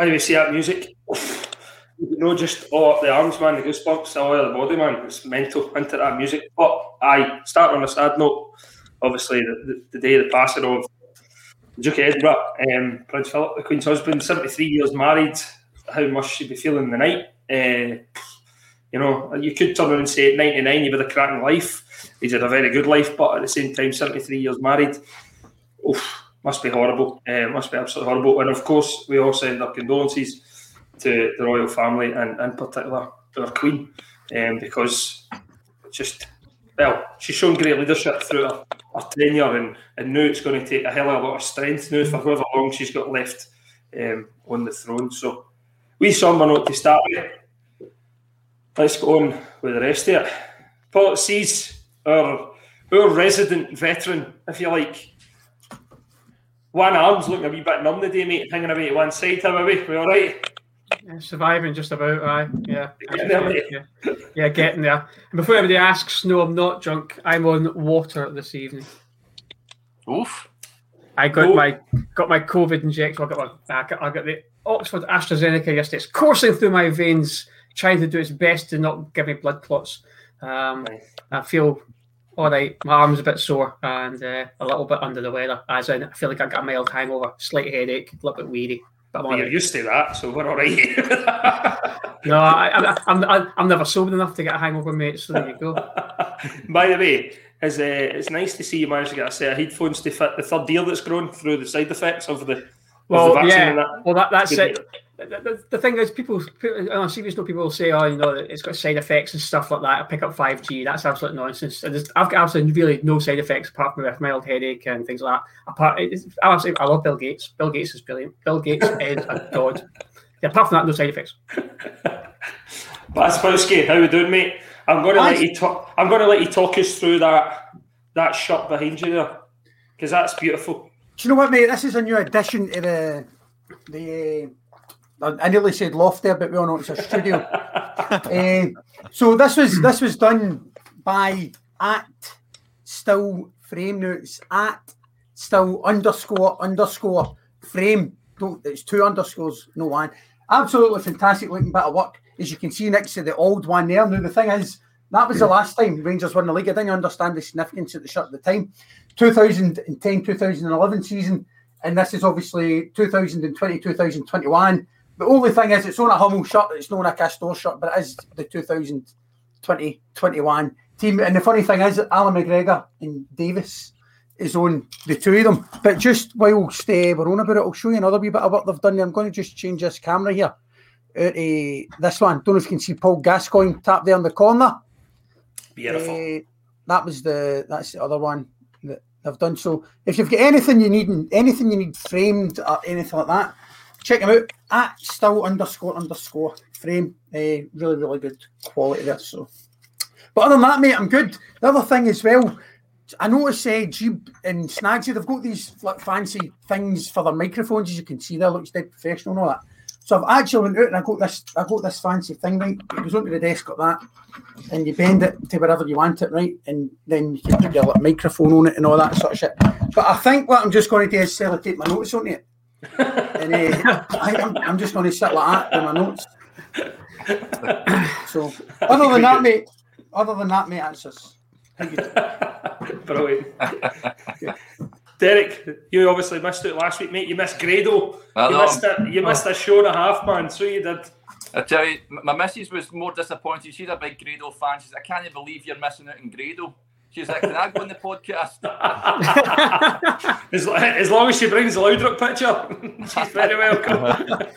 Anyway, see that music. You know, just all up the arms, man, the goosebumps, all over the body, man. It's mental into that music. But I start on a sad note. Obviously, the, the, the day of the passing of Duke Edinburgh, um, Prince Philip, the Queen's husband, 73 years married. How must she be feeling the night? Uh, you know, you could turn around and say at 99 you've had a cracking life. He's had a very good life, but at the same time, 73 years married. Oof, must be horrible. Uh, must be absolutely horrible. And of course, we all send our condolences to the royal family and, in particular, our Queen, um, because just, well, she's shown great leadership through her, her tenure, and, and now it's going to take a hell of a lot of strength now for however long she's got left um, on the throne. So, we somber note to start with. Let's go on with the rest of it. Paul sees our, our resident veteran, if you like, one arm's looking a wee bit numb today, mate, hanging away to one side. How are we? We all right? Yeah, surviving just about, aye. Yeah. Getting there, yeah. yeah, getting there. And before anybody asks, no, I'm not drunk. I'm on water this evening. Oof. I got Oh. my got my COVID injection. I got my I got, I got the Oxford AstraZeneca yesterday. It's coursing through my veins, trying to do its best to not give me blood clots. Um, Nice. I feel all right. My arm's a bit sore and uh, a little bit under the weather. As in, I feel like I got a mild hangover, slight headache, a little bit weary. But I'm all You're right. used to that, so we're all right. No, I, I, I'm, I'm I'm never sober enough to get a hangover, mate. So there you go. By the way, it's, uh, it's nice to see you managed to get a set of headphones to fit the third ear that's grown through the side effects of the, Well, the yeah. that. Well, that, that's it. The, the, the thing is, people on serious note, people will say, "Oh, you know, it's got side effects and stuff like that." I pick up five G. That's absolute nonsense. I just, I've got absolutely really no side effects apart from a mild headache and things like that. Apart, it's, I absolutely, I love Bill Gates. Bill Gates is brilliant. Bill Gates is a god. Yeah, apart from that, no side effects. Baspowski, how we doing, mate? I'm going to let you talk. I'm going to let you talk us through that that shot behind you there, because that's beautiful. Do you know what, mate? This is a new addition to the the. Uh, I nearly said loft there, but we all know it's a studio. uh, so this was this was done by at still frame. Now it's at still underscore underscore frame. Don't, it's two underscores, no one. Absolutely fantastic looking bit of work. As you can see next to the old one there. Now the thing is, that was the last time Rangers won the league. I didn't understand the significance of the shirt at the time. 2010 2011 season, and this is obviously 2020 2021. The only thing is, it's on a Hummel shirt, it's not a Castore shirt, but it is the 2020 21 team. And the funny thing is, Allan McGregor and Davis is on the two of them. But just whilst uh, we're on about it, I'll show you another wee bit of what they've done. I'm going to just change this camera here out of this one. Don't know if you can see Paul Gascoigne tap there in the corner. Beautiful. Uh, that was the that's the other one they've done. So if you've got anything you need, anything you need framed or anything like that, check them out at still underscore underscore frame. Uh, really, really good quality there. So, but other than that, mate, I'm good. The other thing as well, I noticed uh, Geeb and Snagsy, they've got these like, fancy things for their microphones, as you can see there, looks dead professional and all that. So I've actually went out and I got this I got this fancy thing, right? It goes onto the desk like that, and you bend it to wherever you want it, right? And then you can put your like, microphone on it and all that sort of shit. But I think what I'm just going to do is sellotape my notes on it. and uh, I, I'm, I'm just going to sit like that with my notes. so other than that, mate, other than that, mate, answers. just how you do. Brilliant. Derek, you obviously missed it last week, mate. You missed Grado. You missed it. You missed a show and a half, man. So you did. I tell you, my missus was more disappointed. She's a big Grado fan. She says, I can't believe you're missing out on Grado. She's like, Can I go on the podcast? As, as long as she brings the Loudrock picture, she's very welcome.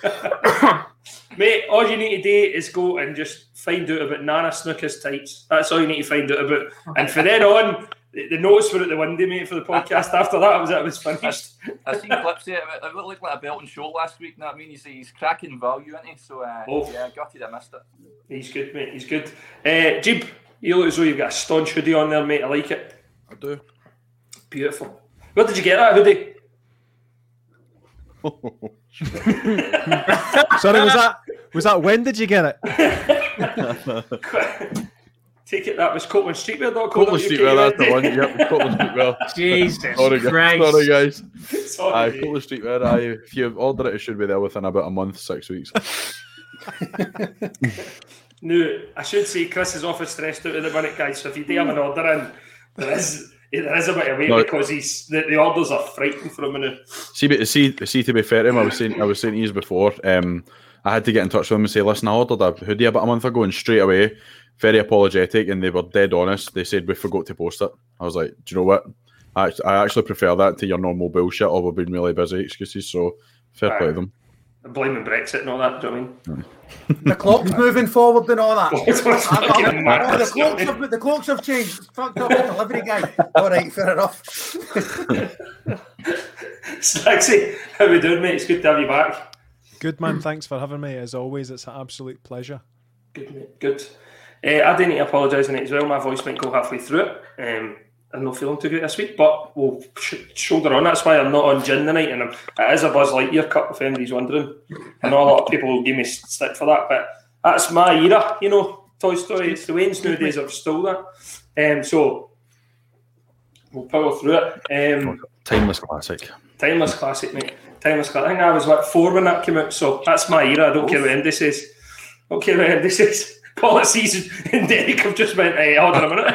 Mate, all you need to do is go and just find out about Nana Snooker's tights. That's all you need to find out about. And from then on, the, the notes were at the window, mate, for the podcast. After that, it was, it was finished. I've seen clips of it. It looked like a belt and show last week. Know what I mean? He's, he's cracking value, isn't he? So, uh, Oh. yeah, gutted I missed it. He's good, mate. He's good. Uh, Jib, you look as though you've got a staunch hoodie on there, mate. I like it. I do. Beautiful. Where did you get that hoodie? Sorry, was that was that when did you get it? Take it that was CopelandStreetwear.com. Copeland Streetwear, that's the one. Yep, Copeland Streetwear. Jesus Sorry. Christ. Sorry, guys. Sorry, Aye. Copeland Streetwear. Aye, if you order it, it should be there within about a month, six weeks. No, I should say Chris is often stressed out at the minute, guys. So if you do have an order in, there is there is a bit of wait No. because he's the, the orders are frightening for him now. See, but see, see. To be fair to him, I was saying, I was saying to you before. Um, I had to get in touch with him and say, "Listen, I ordered a hoodie about a month ago, and straight away, very apologetic, and they were dead honest. They said we forgot to post it. I was like, do you know what? I, I actually prefer that to your normal bullshit. Or we've been really busy excuses. So fair play to them. I'm blaming Brexit and all that. Do you know what I mean? The clock's moving forward and all that. What's- what's I'm- I'm- mad, oh, the, clocks guy? have, the clocks have changed. Fucked up the delivery guy. All right, fair enough. Staxy, how we doing, mate? It's good to have you back. Good man, thanks for having me. As always, it's an absolute pleasure. Good, mate. Good. Uh, I do need to apologise in it as well. My voice might go halfway through it. Um, I'm not feeling too good this week, but we'll sh- shoulder on. That's why I'm not on gin tonight, and I'm, it is a Buzz Lightyear cup. If anybody's wondering, I know a lot of people will give me stick for that, but that's my era. You know, Toy Story. It's the Waynes nowadays I've stole that. Um, so we'll power through it. Um, Timeless classic. Timeless classic, mate. Timeless classic. I think I was what four when that came out, so that's my era. I don't care what Andy says. don't care what Andy says. Policies and Derek have just went, hey, hold on a minute.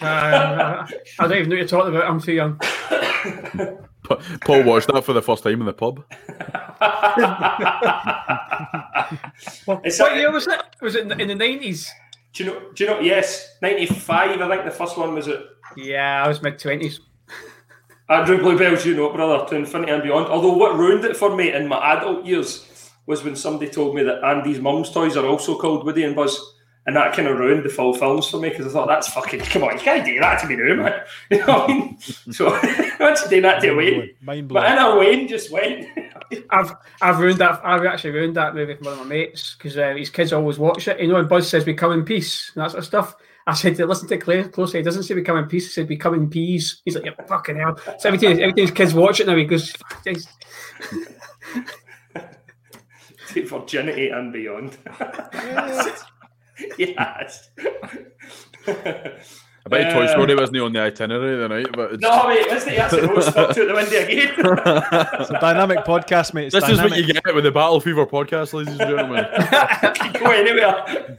Uh, I don't even know what you're talking about. I'm too young. Paul watched that for the first time in the pub. It's What year was it? Was it in the nineties? do you know? Do you know? Yes, ninety five. I think the first one was it. Yeah, I was mid twenties. Andrew Bluebells, you know, brother, to infinity and beyond. Although what ruined it for me in my adult years was when somebody told me that Andy's mum's toys are also called Woody and Buzz. And that kind of ruined the full films for me because I thought that's fucking come on, you can't do that to me now, man. You know what I mean? So once you do that to Wayne, Mind but blowing. in a Wayne just went. I've I've ruined that. I've actually ruined that movie for one of my mates because uh, his kids always watch it. You know, when Buzz says "We come in peace" and that sort of stuff. I said to listen to it closely. He doesn't say "We come in peace." He said "We come in peas." He's like, "Yeah, fucking hell." So every time, every time his kids watch it now, he goes, "Fuck this." To virginity and beyond. yes. I bet Toy Uh, Story wasn't on the itinerary the night, but it's, No, mate, isn't it? That's the roast fucked out the window again. It's a dynamic podcast, mate. It's this is what you get with the Battle Fever podcast, ladies and gentlemen. Can go anywhere.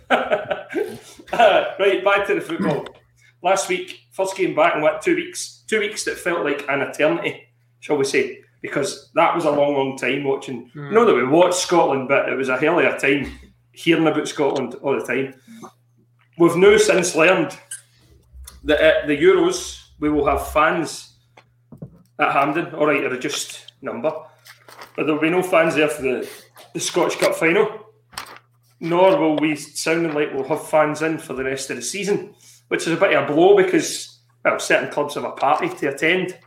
Uh, right, back to the football. Last week, first game back in what two weeks? Two weeks that felt like an eternity, shall we say? Because that was a long, long time watching. Hmm. Not that we watched Scotland, but it was a hell of a time hearing about Scotland all the time. We've now since learned that at the Euros we will have fans at Hampden. All right, a reduced number, but there will be no fans there for the the Scottish Cup final, nor will we sounding like we'll have fans in for the rest of the season, which is a bit of a blow because well, certain clubs have a party to attend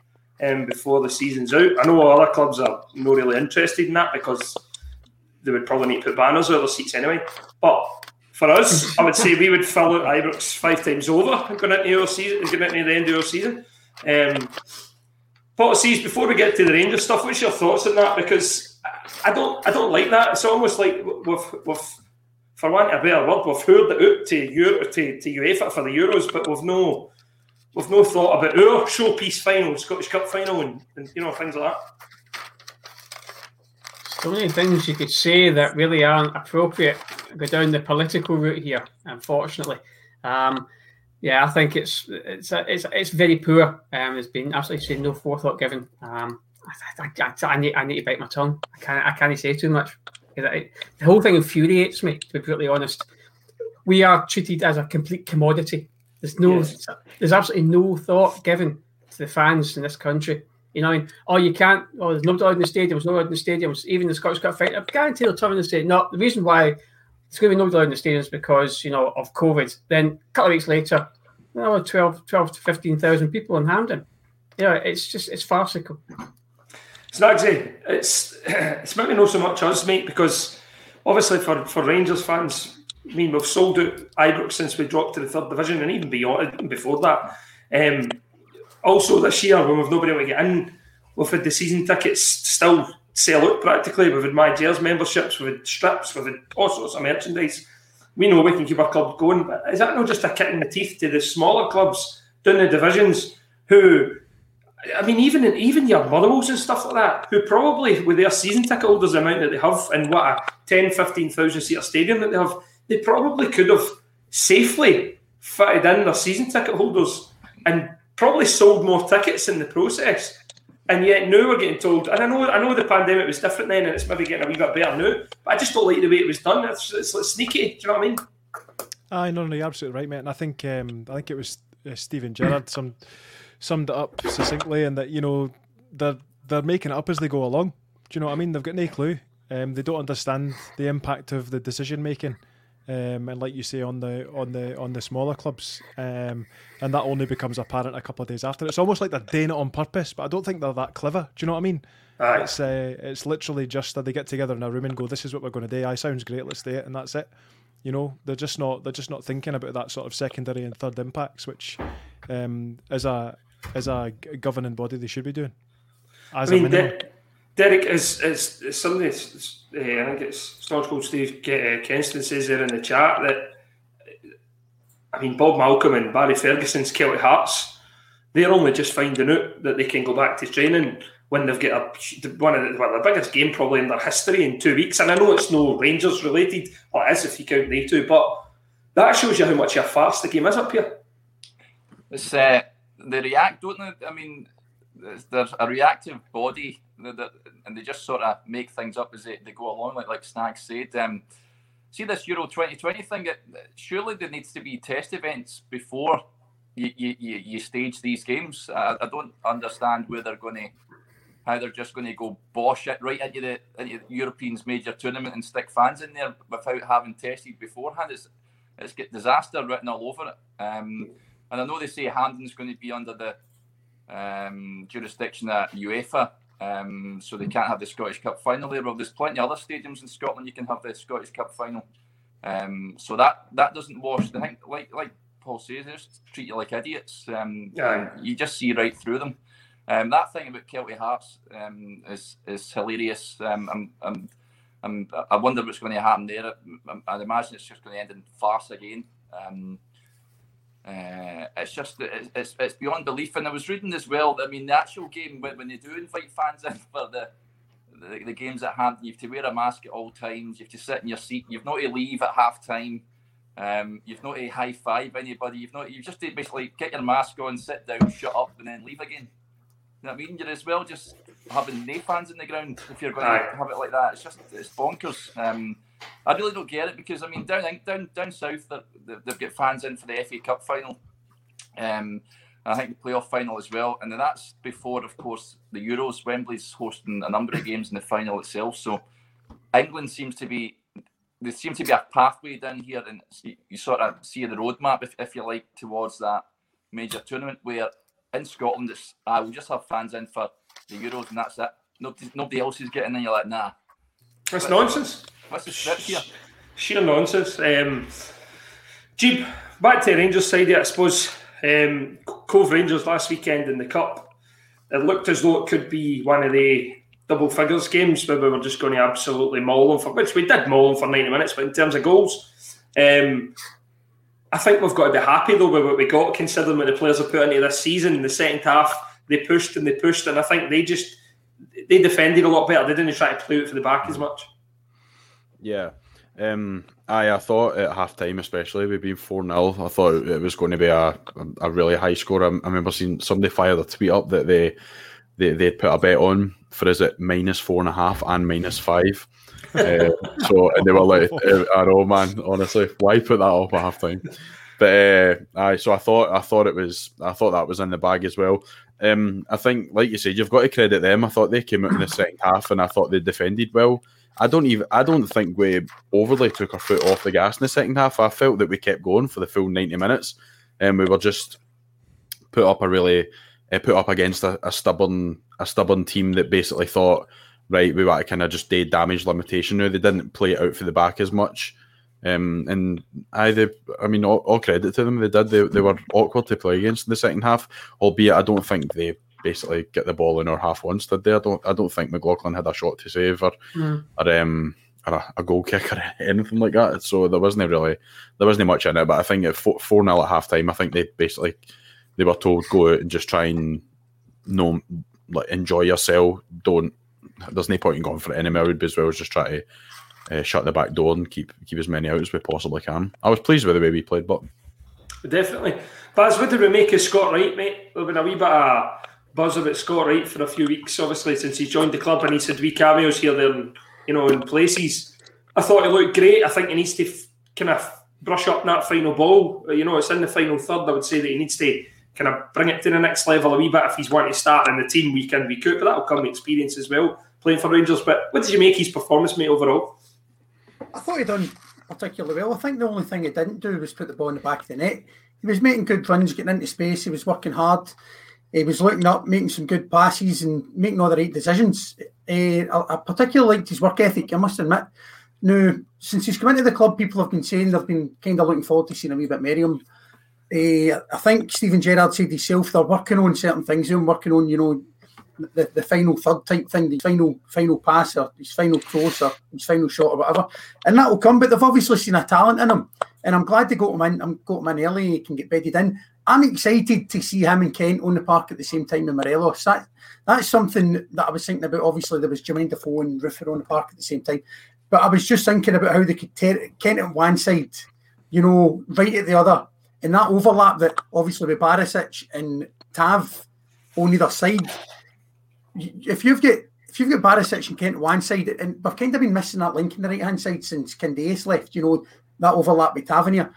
um, before the season's out. I know other clubs are not really interested in that because they would probably need to put banners over their seats anyway. But for us, I would say we would fill out Ibrox five times over going into our season, going into the end of our season. Um, sees before we get to the Rangers stuff, what's your thoughts on that? Because I don't, I don't like that. It's almost like we've, we've for want of a better word, we've heard it out to Euro, to, to UEFA for the Euros, but we've no, we've no thought about our showpiece final, Scottish Cup final, and, and you know things like that. So many things you could say that really aren't appropriate. Go down the political route here, unfortunately. Um, yeah, I think it's it's it's, it's very poor. Um, there's been absolutely no forethought given. Um, I, I, I, I, need I need to bite my tongue. I can't I can't say too much. the whole thing infuriates me. To be brutally honest, we are treated as a complete commodity. There's no, yes. there's absolutely no thought given to the fans in this country. You know, I mean, oh, you can't. Oh, there's nobody in the stadiums, nobody in the stadiums. Even the Scottish Cup fight. I guarantee they'll turn and say, no. The reason why it's going to be nobody in the stadiums because you know of COVID. Then a couple of weeks later, you know, 12, 12 to fifteen thousand people in Hampden. Yeah, it's just it's farcical. It's not exactly. It's it's maybe not so much us, mate, because obviously for for Rangers fans, I mean we've sold out Ibrox since we dropped to the third division, and even beyond even before that. Um, also this year when we've not been able to get in, we've had the season tickets still sell out practically. We've had my Gers memberships, we've had strips, we've had all sorts of merchandise. We know we can keep our club going, but is that not just a kick in the teeth to the smaller clubs down the divisions who I mean, even even your Motherwells and stuff like that, who probably with their season ticket holders the amount that they have and what a 10, 15,000 seater stadium that they have, they probably could have safely fitted in their season ticket holders and probably sold more tickets in the process. And yet now we're getting told, and I know I know the pandemic was different then, and it's maybe getting a wee bit better now. But I just don't like the way it was done. It's, it's like sneaky. Do you know what I mean? I no, no, you're absolutely right, mate. And I think um, I think it was uh, Steven Gerrard some summed it up succinctly, and that you know they're they're making it up as they go along. Do you know what I mean? They've got no clue. Um, they don't understand the impact of the decision making. Um, and like you say on the on the on the smaller clubs, um, and that only becomes apparent a couple of days after. It's almost like they're doing it on purpose, but I don't think they're that clever. Do you know what I mean? Aye. It's uh, it's literally just that they get together in a room and go, "This is what we're going to do." I sounds great. Let's do it, and that's it. You know, they're just not they're just not thinking about that sort of secondary and third impacts, which um, is a as a governing body they should be doing. As I mean, Derek is is, is something. That's, uh, I think it's Staunch Cold Steve uh, Kenston says there in the chat that I mean Bob Malcolm and Barry Ferguson's Kelty Hearts. They're only just finding out that they can go back to training when they've got a, one of the, well, the biggest game probably in their history in two weeks. And I know it's no Rangers related, or it is if you count they two, but that shows you how much of a fast the game is up here. It's uh, they react, don't they? I mean, there's a reactive body, and they just sort of make things up as they, they go along, like like Snag said. Um, see this Euro 2020 thing. It, surely there needs to be test events before you you, you stage these games. I, I don't understand where they're going to how they're just going to go bosh it right into the into the Europeans major tournament and stick fans in there without having tested beforehand. It's it's got disaster written all over it. Um, and I know they say Hampden's going to be under the um, jurisdiction of UEFA, um, so they can't have the Scottish Cup final there. Well, there's plenty of other stadiums in Scotland you can have the Scottish Cup final. Um, so that that doesn't wash. the thing. like like Paul says, they just treat you like idiots. Um, yeah. You just see right through them. Um, that thing about Kelty Hearts um, is is hilarious. Um, I'm, I'm, I'm, i wonder what's going to happen there. I, would imagine it's just going to end in farce again. Uh, it's just it's, it's beyond belief. And I was reading as well. I mean, the actual game when, when they do invite fans in for the, the, the games at hand, you have to wear a mask at all times. You have to sit in your seat. You've not to leave at half time. Um, you've not to high five anybody. You've not. You've just to basically get your mask on, sit down, shut up, and then leave again. You know what I mean? You're as well just having no fans in the ground if you're going to have it like that. It's just it's bonkers. Um, I really don't get it because I mean down down down south they've got fans in for the FA Cup final, um, I think the playoff final as well, and then that's before, of course, the Euros. Wembley's hosting a number of games in the final itself, so England seems to be there seems to be a pathway down here, and you sort of see the roadmap, if, if you like, towards that major tournament. Where in Scotland, it's I will just have fans in for the Euros, and that's it. Nobody, nobody else is getting in. You're like, nah, that's nonsense. Script here? Sheer nonsense. Um, Geeb, back to the Rangers side, here, I suppose. Um, Cove Rangers last weekend in the Cup, it looked as though it could be one of the double figures games where we were just going to absolutely maul them for, which we did maul them for 90 minutes, but in terms of goals, um, I think we've got to be happy though with what we got, considering what the players have put into this season. In the second half, they pushed and they pushed, and I think they just they defended a lot better. They didn't try to play it for the back as much. Yeah. Um, I, I thought at half time, especially, we'd been 4 0. I thought it was going to be a, a really high score. I, I remember seeing somebody fire the tweet up that they, they, they'd put a bet on for is it minus four and a half and minus five. uh, so and they were like, uh, I know, man. Honestly, why put that up at half time? But uh, I so I thought I thought it was I thought that was in the bag as well. Um, I think, like you said, you've got to credit them. I thought they came out in the second half, and I thought they defended well. I don't even I don't think we overly took our foot off the gas in the second half. I felt that we kept going for the full ninety minutes, and we were just put up a really uh, put up against a, a, stubborn a stubborn team that basically thought right we want to kind of just do damage limitation now. They didn't play it out for the back as much. Um, and I, they, I mean, all, all, credit to them. They did. They, they were awkward to play against in the second half, albeit I don't think they basically get the ball in our half once, did they? I don't I don't think McLaughlin had a shot to save or mm. or, um, or a, a, goal kick or anything like that. So there wasn't really there wasn't much in it. But I think at four 0 at half time, I think they basically they were told go out and just try and no like enjoy yourself. Don't there's no point in going for it anymore. Would be as well as just try to uh, shut the back door and keep keep as many out as we possibly can. I was pleased with the way we played, but definitely. But what did we make of Scott Wright, mate? There's been a wee bit of buzz about Scott Wright for a few weeks, obviously, since he joined the club and he's had wee cameos here, there, and, you know, in places. I thought he looked great. I think he needs to f- kind of brush up that final ball. Uh, you know, it's in the final third. I would say that he needs to kind of bring it to the next level a wee bit if he's wanting to start in the team week in, week out. But that'll come with experience as well, playing for Rangers. But what did you make his performance, mate, overall? I thought he done particularly well. I think the only thing he didn't do was put the ball in the back of the net. He was making good runs, getting into space. He was working hard. He was looking up, making some good passes, and making all the right decisions. Uh, I, I, particularly liked his work ethic. I must admit. Now, since he's come into the club, people have been saying they've been kind of looking forward to seeing a wee bit Merriam. Uh, I think Steven Gerrard said himself they're working on certain things. They're working on, you know, the, the final third type thing, the final final pass or his final cross or his final shot or whatever, and that will come. But they've obviously seen a talent in him, and I'm glad they got him in. I'm got him in early. He can get bedded in. I'm excited to see him and Kent on the park at the same time in Morelos. That that's something that I was thinking about. Obviously, there was Jermaine Defoe and Roofe on the park at the same time, but I was just thinking about how they could tear Kent at one side, you know, right at the other, and that overlap that obviously with Barisic and Tav on either side. If you've got if you've got Barisic and Kent one side, and we've kind of been missing that link in the right hand side since Candeias left, you know, that overlap with Tavernier.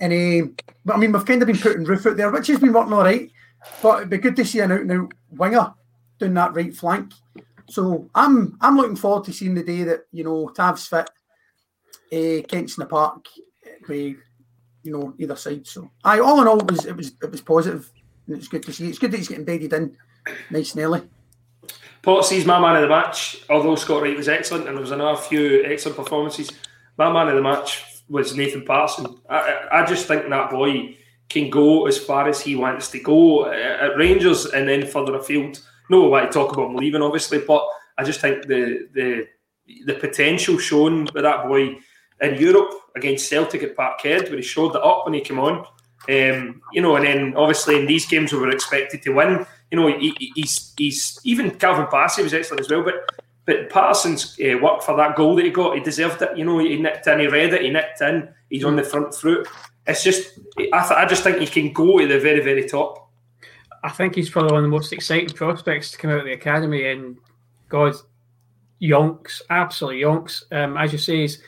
And but I mean, we've kind of been putting Roofe out there, which has been working all right. But it'd be good to see an out and out winger doing that right flank. So I'm I'm looking forward to seeing the day that you know Tav's fit, uh, Kent's in the park, with you know either side. So I all in all it was it was it was positive and it's good to see. It's good that he's getting bedded in nice and early. Potsy's my man of the match, although Scott Wright was excellent and there was another few excellent performances. My man of the match was Nathan Patterson. I, I just think that boy can go as far as he wants to go at Rangers and then further afield. No, I want to talk about him leaving, obviously, but I just think the the the potential shown by that boy in Europe against Celtic at Parkhead, where he showed that up when he came on. Um, you know, and then obviously in these games we were expected to win. You know, he, he's he's even Calvin Bassey was excellent as well, but but Patterson's uh, work for that goal that he got, he deserved it. You know, he nicked in, he read it, he nicked in. He's on the front foot. It's just, I, th- I just think he can go to the very, very top. I think he's probably one of the most exciting prospects to come out of the academy. And God, yonks, absolutely yonks. Um, as you say, he's,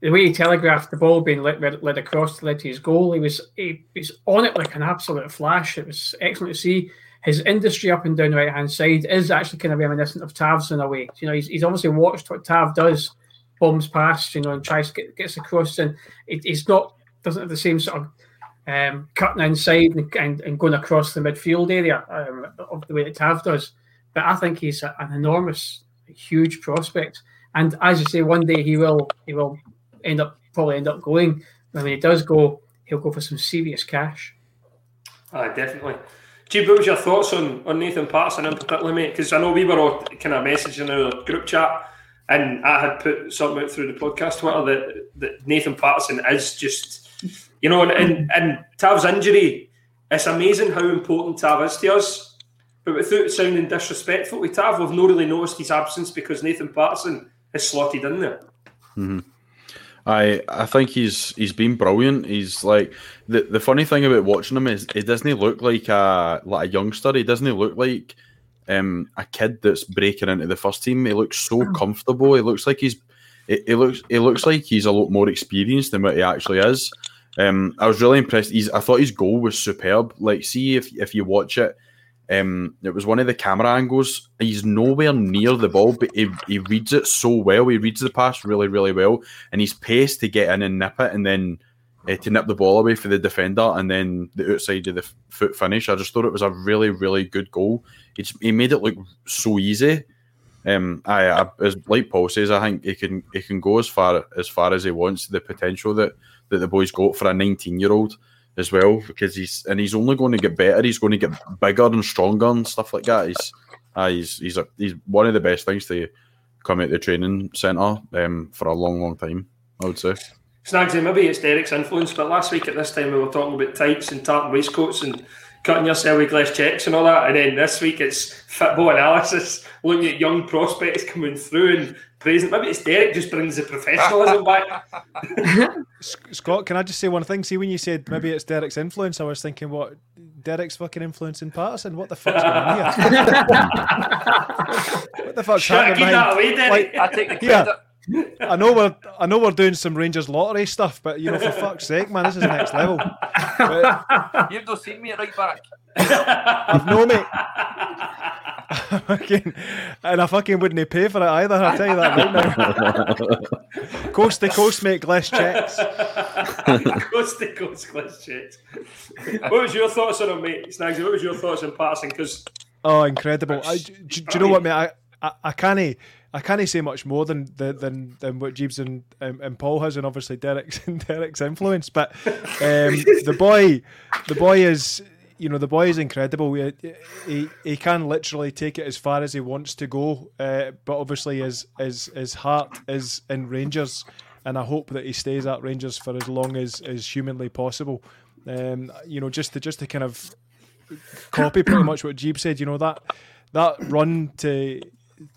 the way he telegraphed the ball being led, led, across to lead to his goal, he was he, he was on it like an absolute flash. It was excellent to see his industry up and down the right hand side is actually kind of reminiscent of Tav's in a way. You know, he's, he's obviously watched what Tav does bombs past, you know, and tries to get gets across, and it, it's not doesn't have the same sort of um, cutting inside and, and, and, going across the midfield area um, of the way that Tav does. But I think he's a, an enormous, huge prospect. And as you say, one day he will he will end up probably end up going. When he does go, he'll go for some serious cash. Ah, definitely. Gee, what was your thoughts on, on Nathan Patterson in particular, mate? Because I know we were all kind of messaging in our group chat, and I had put something out through the podcast Twitter that, that Nathan Patterson is just you know, and, and, and Tav's injury, it's amazing how important Tav is to us. But without sounding disrespectful to Tav, we've not really noticed his absence because Nathan Patterson is slotted in there. Mm-hmm. I I think he's he's been brilliant. He's like the the funny thing about watching him is he doesn't look like a like a youngster. He doesn't look like um, a kid that's breaking into the first team. He looks so comfortable. He looks like he's he, looks he looks like he's a lot more experienced than what he actually is. Um, I was really impressed. He's, I thought his goal was superb. Like, see if if you watch it, um, it was one of the camera angles. He's nowhere near the ball, but he, he reads it so well. He reads the pass really, really well, and he's paced to get in and nip it, and then uh, to nip the ball away for the defender, and then the outside of the foot finish. I just thought it was a really, really good goal. It's, he made it look so easy. Um, I, I, as like Paul says, I think he can he can go as far as far as he wants. The potential that that the boy's got for a 19 year old as well because he's and he's only going to get better. He's going to get bigger and stronger and stuff like that. He's uh, he's he's a, he's one of the best things to come out the training centre um, for a long, long time. I would say. Snagsy, maybe it's Derek's influence, but last week at this time we were talking about tights and tartan waistcoats and cutting yourself with glass checks and all that, and then this week it's football analysis, looking at young prospects coming through and praising. Maybe it's Derek just brings the professionalism back. Scott, can I just say one thing? See, when you said maybe it's Derek's influence, I was thinking, what Derek's fucking influence in Patterson? What the fuck's going on here? what the fuck's happening? Keep that away, Derek. Like, I take the credit. Yeah. I know we're I know we're doing some Rangers lottery stuff, but you know, for fuck's sake, man, this is next level. But, You've not seen me at right back. I've no mate. fucking, and I fucking wouldn't pay for it either. I'll tell you that right now. coast to coast, make less checks. coast to coast, less checks. What was your thoughts on him, mate? Snagsy, what was your thoughts on passing? Because oh, incredible! I, do, do, you know what, mate? I, I, I can't. I can't say much more than than than what Jeeves and, and, and Paul has, and obviously Derek's and Derek's influence. But um, the boy, the boy is you know the boy is incredible. He, he, he can literally take it as far as he wants to go, uh, but obviously his his his heart is in Rangers, and I hope that he stays at Rangers for as long as as humanly possible. Um, you know, just to just to kind of copy pretty much what Geeb said. You know that that run to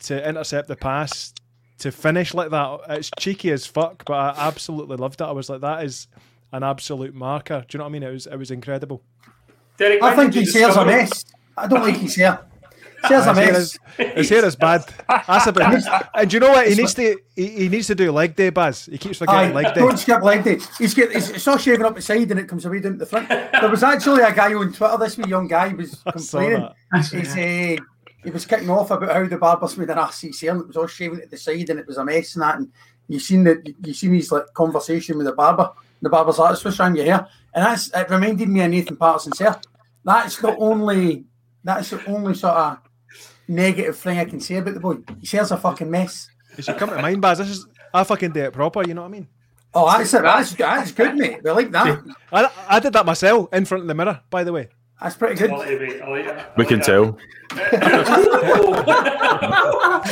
to intercept the pass to finish like that. It's cheeky as fuck, but I absolutely loved it. I was like, that is an absolute marker. Do you know what I mean? It was it was incredible. Derek, I think his hair's a mess. I don't like his hair. His hair's a mess. His hair is bad. That's a bit. And do you know what? He needs to. He, he needs to do leg day, Baz. He keeps forgetting Aye, leg day. Don't skip leg day. He's get. He's, all shaving up the side, and it comes away down the front. There was actually a guy on Twitter. This wee young guy was complaining. He's uh, he was kicking off about how the barbers made an ass his hair, and it was all shaving at the side, and it was a mess and that. And you seen that. You seen his like conversation with the barber. The barber's like, "What's wrong your hair?" And that's it. Reminded me of Nathan Patterson's hair. That's the only. That's the only sort of negative thing I can say about the boy. He says a fucking mess. You should come to mind, Baz. This is I fucking do it proper. You know what I mean? Oh, that's it. That's, that's good, mate. We like that. I, I did that myself in front of the mirror, by the way. That's pretty good. we can tell.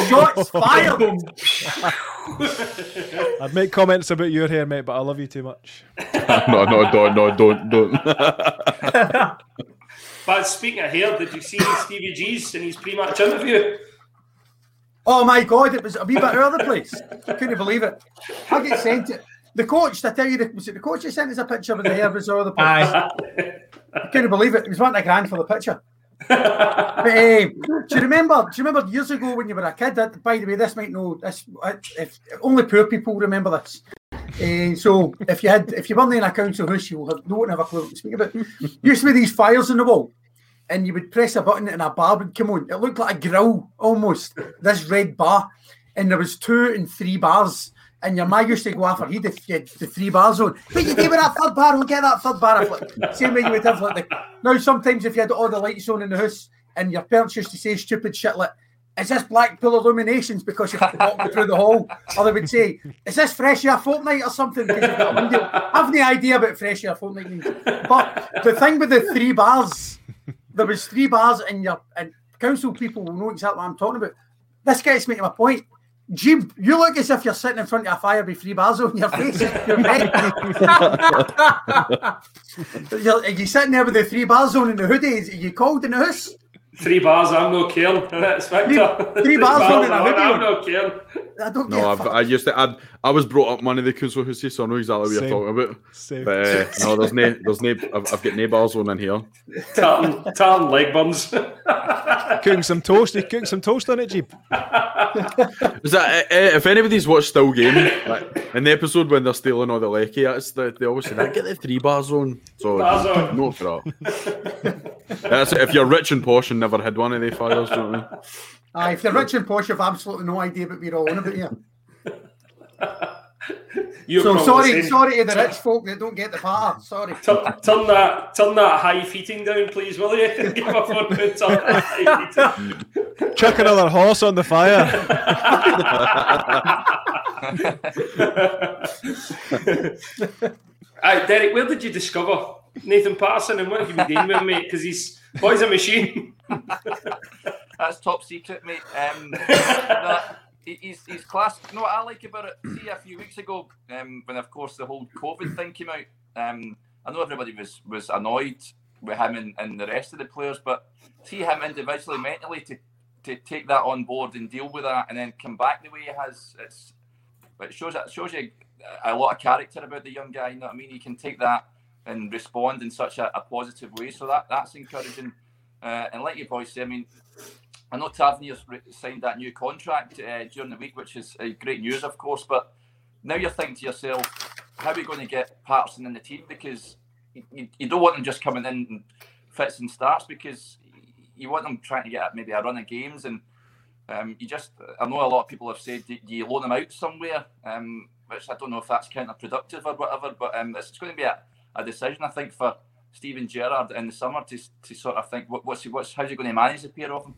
Shots fired. I'd make comments about your hair, mate, but I love you too much. no, no, don't, no, don't, don't. But speaking of hair, did you see Stevie G's in his pre-match interview? Oh my god, it was a wee bit all over the place. I couldn't believe it. I get sent it. The coach, I tell you, the, was it the coach that sent us a picture of the hair was all over the place? I couldn't believe it. He was wanting a grand for the picture. but, uh, do you remember? Do you remember years ago when you were a kid? That, by the way, this might know this. If only poor people remember this. Uh, so if you had, if you weren't in a council house, you will have no one have a clue what to speak about. Used to be these fires in the wall, and you would press a button and a bar would come on. It looked like a grill almost. This red bar, and there was two and three bars and your man used to go after he'd the, the three bars on. But you do with that third bar, we'll get that third bar. Like, same way you would have like the, now sometimes if you had all the lights on in the house and your parents used to say stupid shit like is this Blackpool Illuminations because you've walked through the hall? Or they would say, is this Fresh Air Fortnight or something? Because you've got a window. I have no idea about Fresh Air Fortnight means. But the thing with the three bars, there was three bars in your, and council people will know exactly what I'm talking about. This gets me to my point. Jib, you look as if you're sitting in front of a fire with three bars on your face. You're, you're, are you sitting there with the three bars on in the hoodie? Are you cold in the house? Three bars, I'm no caring. That's Victor. Three, three bars, bars on I'm no caring. I don't no, I've, I used to. I'd, I was brought up one of the council houses, so I know exactly what Same. you're talking about. Same. But uh, no, there's no, there's no. I've, I've got no bars on in here. Tartan, tartan leg buns. cooking some toast. You cooking some toast on it, Geeb. Is that uh, if anybody's watched Still Game, like, in the episode when they're stealing all the lecky, that's the, they always say that get the three bars on. So no for that. that's if you're rich and posh and never had one of the fires, don't you? Uh, if you're rich and posh, you've absolutely no idea what we're all on about here. You're so sorry, sorry to the rich folk that don't get the part. Sorry. Turn, turn, that, turn that high feeding down, please, will you? Give my phone turn Chuck another horse on the fire. Right, Derek, where did you discover Nathan Patterson and what have you been doing with him, mate? Because he's boy's a machine. That's top secret, mate. Um, no, he's, he's class. You know what I like about it? See, a few weeks ago, um, when of course the whole COVID thing came out, um, I know everybody was was annoyed with him and, and the rest of the players, but see him individually, mentally, to to take that on board and deal with that, and then come back the way he has, it's it shows it shows you a lot of character about the young guy. You know what I mean? He can take that and respond in such a, a positive way. So that that's encouraging. Uh, and like you boys say, I mean, I know Tavernier's signed that new contract uh, during the week, which is uh, great news, of course. But now you're thinking to yourself, how are we going to get Patterson in the team? Because you, you don't want him just coming in and fits and starts because you want him trying to get maybe a run of games. And um, you just, I know a lot of people have said, do, do you loan him out somewhere? Um, which I don't know if that's counterproductive or whatever, but um, it's going to be a, a decision, I think, for Steven Gerrard in the summer to, to sort of think what, what's what's how's he going to manage the pair of them.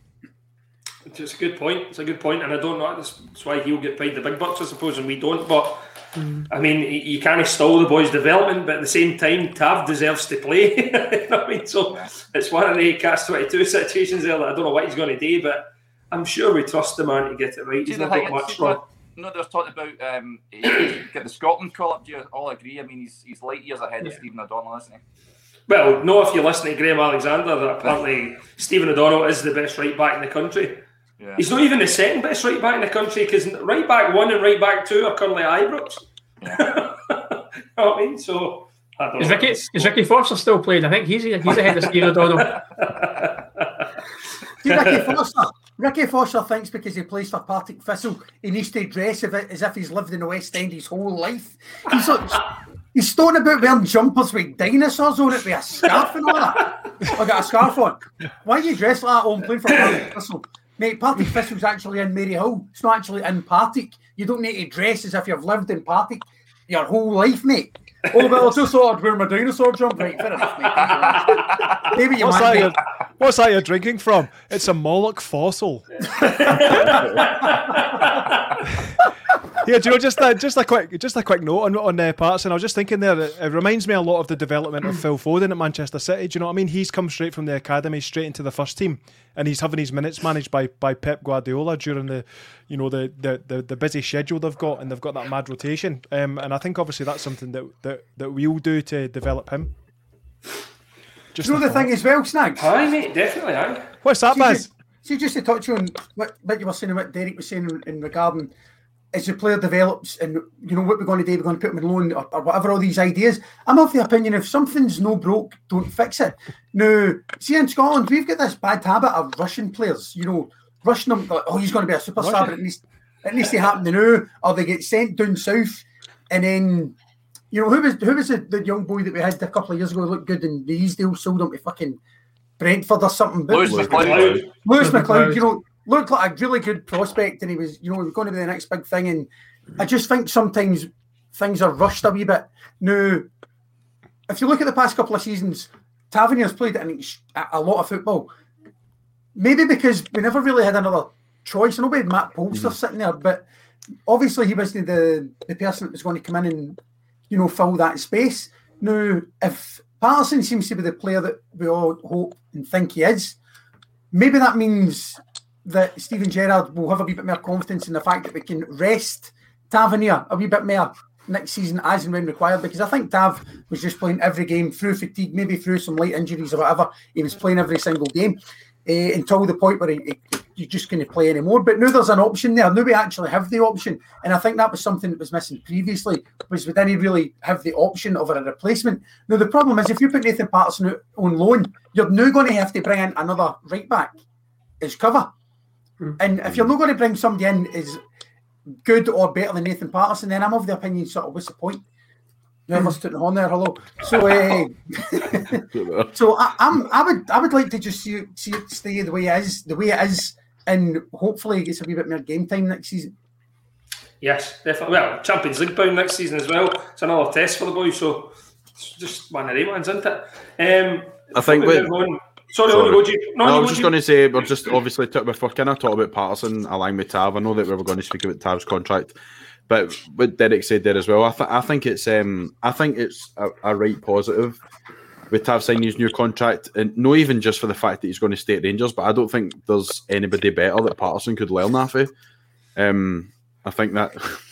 It's a good point. It's a good point, and I don't know. That's why he'll get paid the big bucks, I suppose, and we don't. But mm. I mean, you can't stall the boy's development, but at the same time, Tav deserves to play. you know I mean, so it's one of the catch twenty two situations there. That I don't know what he's going to do, but I'm sure we trust the man to get it right. He's not got much wrong. No, there's talking about um, get the Scotland call up. Do you all agree? I mean, he's he's light years ahead yeah. of Stephen O'Donnell, isn't he? Well, no, if you listen to Graham Alexander, that apparently Stephen O'Donnell is the best right back in the country. Yeah. He's not even the second best right back in the country because right back one and right back two are currently Ibrox. Yeah. you know what I mean? So. I is Ricky, is Ricky Foster still playing? I think he's he's ahead of Stephen O'Donnell. See, Ricky Foster, Ricky Foster thinks because he plays for Partick Thistle, he needs to dress as if he's lived in the West End his whole life. He's like, he's talking about wearing jumpers with dinosaurs on it with a scarf and all that. I got a scarf on. Why are you dressed like that on playing for Partick Thistle? Mate, Partick Thistle's actually in Maryhill. It's not actually in Partick. You don't need to dress as if you've lived in Partick your whole life, mate. Oh well, I just thought I'd wear my dinosaur jump. Right, fair enough, mate. Maybe you what's might. That what's that you're drinking from? It's a Moloch fossil. yeah, do you know just a, just a quick just a quick note on on uh, Patterson. I was just thinking there. It, it, reminds me a lot of the development of Phil Foden at Manchester City. Do you know what I mean? He's come straight from the academy straight into the first team, and he's having his minutes managed by by Pep Guardiola during the you know the the the, the busy schedule they've got, and they've got that mad rotation. Um, and I think obviously that's something that that that we'll do to develop him. Just you know the thought. thing as well, Snag. Aye, mate, definitely. Aye. What's that, Baz? See, just to touch on what, what you were saying, what Derek was saying in, in regarding as the player develops and you know what we're going to do, we're going to put him in loan or, or, whatever, all these ideas. I'm of the opinion if something's no broke, don't fix it. Now, see in Scotland, we've got this bad habit of rushing players, you know, rushing them like, oh, he's going to be a superstar, but at least at least they happen to know, or they get sent down south and then you know, who was who was the, the young boy that we had a couple of years ago looked good in these deals sold him to fucking Brentford or something. Lewis McLeod. Lewis McLeod, you know, looked like a really good prospect, and he was, you know, going to be the next big thing. And I just think sometimes things are rushed a wee bit. Now, if you look at the past couple of seasons, Tavernier's played an, a lot of football. Maybe because we never really had another choice. I know we had Matt Polster mm. sitting there, but obviously he wasn't the, the person that was going to come in and, you know, fill that space. Now, if Patterson seems to be the player that we all hope and think he is, maybe that means that Steven Gerrard will have a wee bit more confidence in the fact that we can rest Tavernier a wee bit more next season as and when required because I think Tav was just playing every game through fatigue, maybe through some light injuries or whatever. He was playing every single game uh, until the point where he, he, you're just to play anymore. But now there's an option there. Now we actually have the option, and I think that was something that was missing previously. Was we didn't really have the option of a replacement. Now the problem is if you put Nathan Patterson on loan, you're now going to have to bring in another right back as cover. Mm. And if you're not going to bring somebody in as good or better than Nathan Patterson, then I'm of the opinion sort of what's the point? Whoever's putting on there, hello. So, uh, so I, am I would, I would like to just see, see it stay the way it is, the way it is, and hopefully it gets a wee bit more game time next season. Yes, definitely. Well, Champions League bound next season as well. It's another test for the boys, so it's just one of the ones, isn't it? Um, I think with, Sorry, Sorry. No, no I was just going to say we're just obviously t- if we're kind of talking about Patterson along with Tav. I know that we were going to speak about Tav's contract, but what Derek said there as well. I, th- I think it's um I think it's a, a right positive with Tav signing his new contract, and not even just for the fact that he's going to stay at Rangers, but I don't think there's anybody better that Patterson could learn off of. Um, I think that.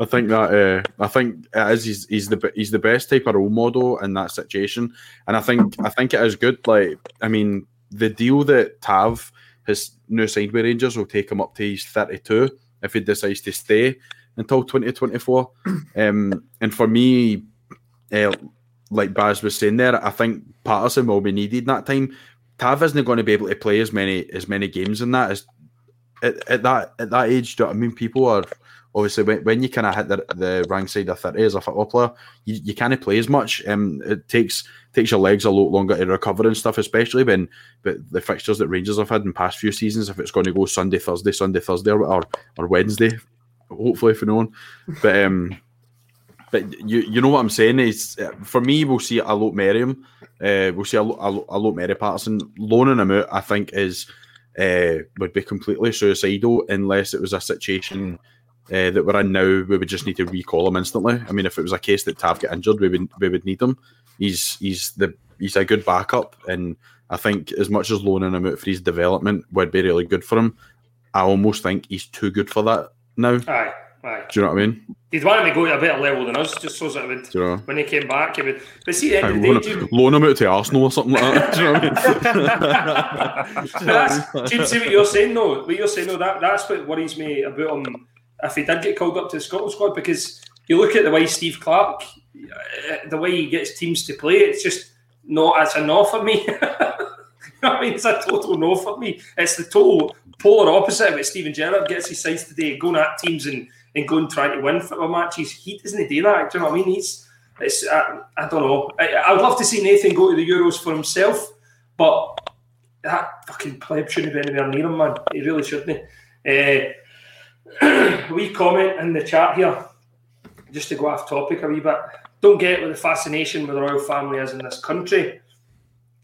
I think that uh, I think it is he's, he's the he's the best type of role model in that situation, and I think I think it is good. Like I mean, the deal that Tav has new signed with Rangers will take him up to he's thirty two if he decides to stay until twenty twenty four. Um, and for me, uh, like Baz was saying there, I think Patterson will be needed that time. Tav isn't going to be able to play as many as many games in that as at, at that at that age. Do you know I mean? People are obviously when, when you kind of hit the, the rank side of 30 as a football player, you, you can't play as much. Um, it takes takes your legs a lot longer to recover and stuff, especially when but the fixtures that Rangers have had in past few seasons, if it's going to go Sunday, Thursday, Sunday, Thursday, or, or, Wednesday, hopefully for no one. But um, but you you know what I'm saying is for me, we'll see a lot Merriam, uh, we'll see a a, a lot Mary Patterson loaning him out. I think is. Uh, would be completely suicidal unless it was a situation uh, that we're in now, we would just need to recall him instantly. I mean, if it was a case that Tav get injured, we would we would need him. He's he's the he's a good backup, and I think as much as loaning him out for his development would be really good for him, I almost think he's too good for that now. Aye. Aye. Do you know what I mean? He'd want to go to a better level than us, just so that it would. You know? When he came back, he would. But see, at the end of the day, loan him out to Arsenal or something like that. do you know what I mean? Jim, see what you're saying though. What you're saying though, that that's what worries me about him if he did get called up to the Scotland squad because you look at the way Steve Clarke, uh, the way he gets teams to play, it's just not. It's a no for me. I mean, it's a total no for me. It's the total polar opposite of what Steven Gerrard gets his sides today, going at teams and, and going trying to win football matches. He doesn't do that. Do you know what I mean? He's it's I, I don't know. I, I would love to see Nathan go to the Euros for himself, but that fucking pleb shouldn't be anywhere near him, man. He really shouldn't. Uh, we comment in the chat here, just to go off topic a wee bit. Don't get what the fascination with the royal family is in this country.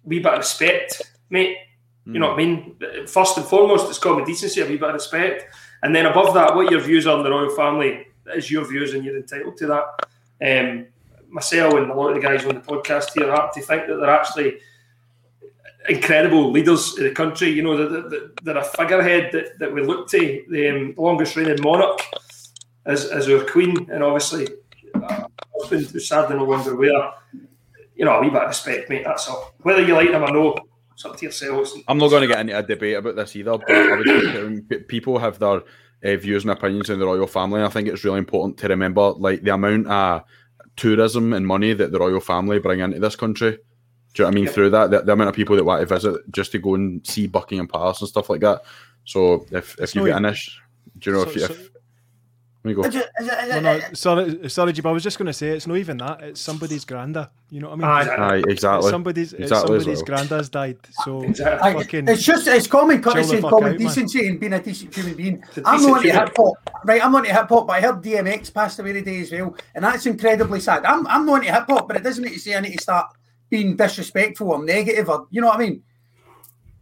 Wee bit of respect, mate. Mm. You know what I mean? First and foremost, it's common decency, a wee bit of respect. And then above that, what your views on the royal family is your views, and you're entitled to that. Um, myself and a lot of the guys on the podcast here are happy to think that they're actually incredible leaders in the country. You know, they're, they're a figurehead that, that we look to, the um, longest reigning monarch as, as our queen, and obviously uh, husband who's sadly no longer with. You know, a wee bit of respect, mate. That's all. Whether you like them or no, it's up to yourselves. I'm not going to get into a debate about this either, but people have their uh, views and opinions on the royal family. I think it's really important to remember, like the amount of tourism and money that the royal family bring into this country do you know what I mean? Yep. Through that, the, the, amount of people that want to visit just to go and see Buckingham Palace and stuff like that. So if, if you get an issue, do you know so, if, you, so, if Let me go. Is it- is it- is No, no, sorry, sorry, Geeb. I was just going to say it's not even that. It's somebody's granda. You know what I mean? Aye. Aye, exactly. Somebody's Exactly somebody's well. granda's died. So Exactly. Fucking it's just it's common courtesy and common out, man. decency and being a decent human being. I'm decent not into hip hop, right? I'm not into hip hop, but I heard DMX passed away today as well, and that's incredibly sad. I'm I'm not into hip hop, but it doesn't mean to say I need to start being disrespectful or negative or you know what I mean,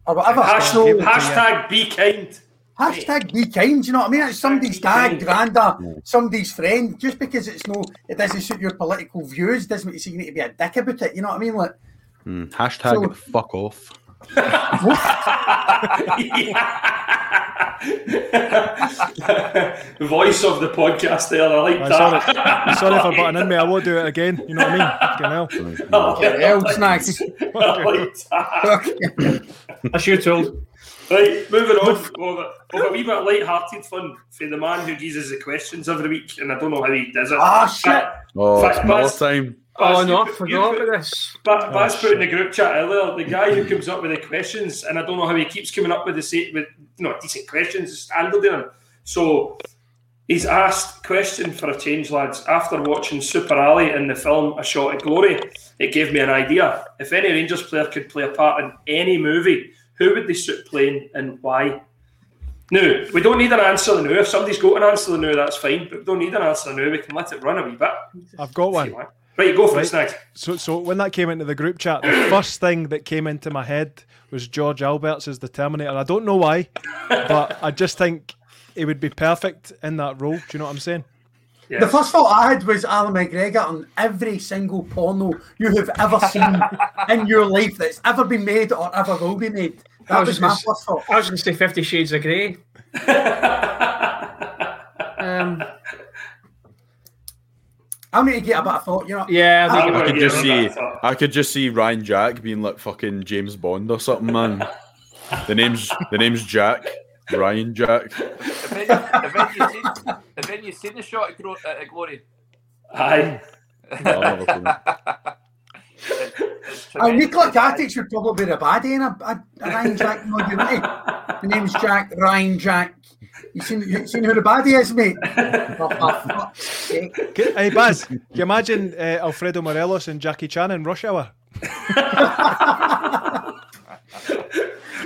or whatever. Hashtag, So, hashtag be kind. hashtag be kind. You know what I mean? It's somebody's be dad, kind. granda, somebody's friend. Just because it's no, it doesn't suit your political views doesn't mean you need to be a dick about it. You know what I mean? Like. Mm, hashtag So- fuck off. Voice of the podcast there. I like I'm that. sorry, sorry for butting in me. I won't do it again. You know what I mean? Fucking hell. Fucking hell, snacks. I like that. That's you told. Right, moving on. We've got, we've got a wee bit of light-hearted fun for the man who gives us the questions every week, and I don't know how he does it. Ah, shit. Oh, Fact, it's another Baz- time. Oh Baz, no, I forgot you- about this. But Baz Oh, put in the group chat earlier, the guy who comes up with the questions, and I don't know how he keeps coming up with the sa- with you know decent questions standard in him. So he's asked question for a change, lads. After watching Super Ally in the film A Shot at Glory, it gave me an idea. If any Rangers player could play a part in any movie, who would they suit playing and why? No, we don't need an answer now. If somebody's got an answer now, that's fine. But we don't need an answer now. We can let it run a wee bit. I've got one. Right, go for it, Right. Snags. So, so when that came into the group chat, the first thing that came into my head was George Alberts as the Terminator. I don't know why, but I just think he would be perfect in that role. Do you know what I'm saying? Yeah. The first thought I had was Allan McGregor on every single porno you have ever seen in your life that's ever been made or ever will be made. That I was was my first thought. I was going to say Fifty Shades of Grey. um, I need to get a bit of thought, you know. yeah, I I'm think gonna I could just see. I could just see Ryan Jack being like fucking James Bond or something, man. The name's the name's Jack, Ryan Jack. Have any, have any seen, have any seen the shot at, Gro- at Glory? Aye. No, I've never seen it. It's Oh, tremendous. Nikola Katic would probably be a baddie in a, a, a Ryan Jack no unity. The name's Jack, Ryan Jack. You seen, you seen who the baddie is, mate? Oh, for fuck's sake. K- Hey Baz, can you imagine uh, Alfredo Morelos and Jackie Chan in Rush Hour?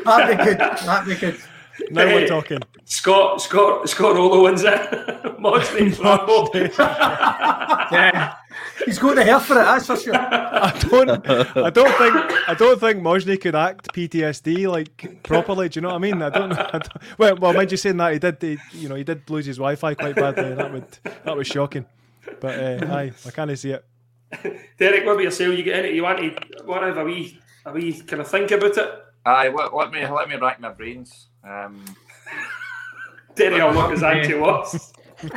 That'd be good. That'd be good. Now Hey. we're talking. Scott, Scott, Scott Rolo wins it. Moxley, Rambo. yeah. He's got the hair for it, that's for sure. I don't, I don't think, I don't think Mojny could act PTSD like properly. Do you know what I mean? I don't. I don't well, well, mind you saying that he did, he, you know, he did lose his Wi-Fi quite badly. That would, that was shocking. But uh, aye, I can't see it. Derek, what about yourself? You get in it, you want to, want to have a wee, a wee kind of think about it? Aye, let, let me let me rack my brains. Um, Derek will knock his eye to us. That's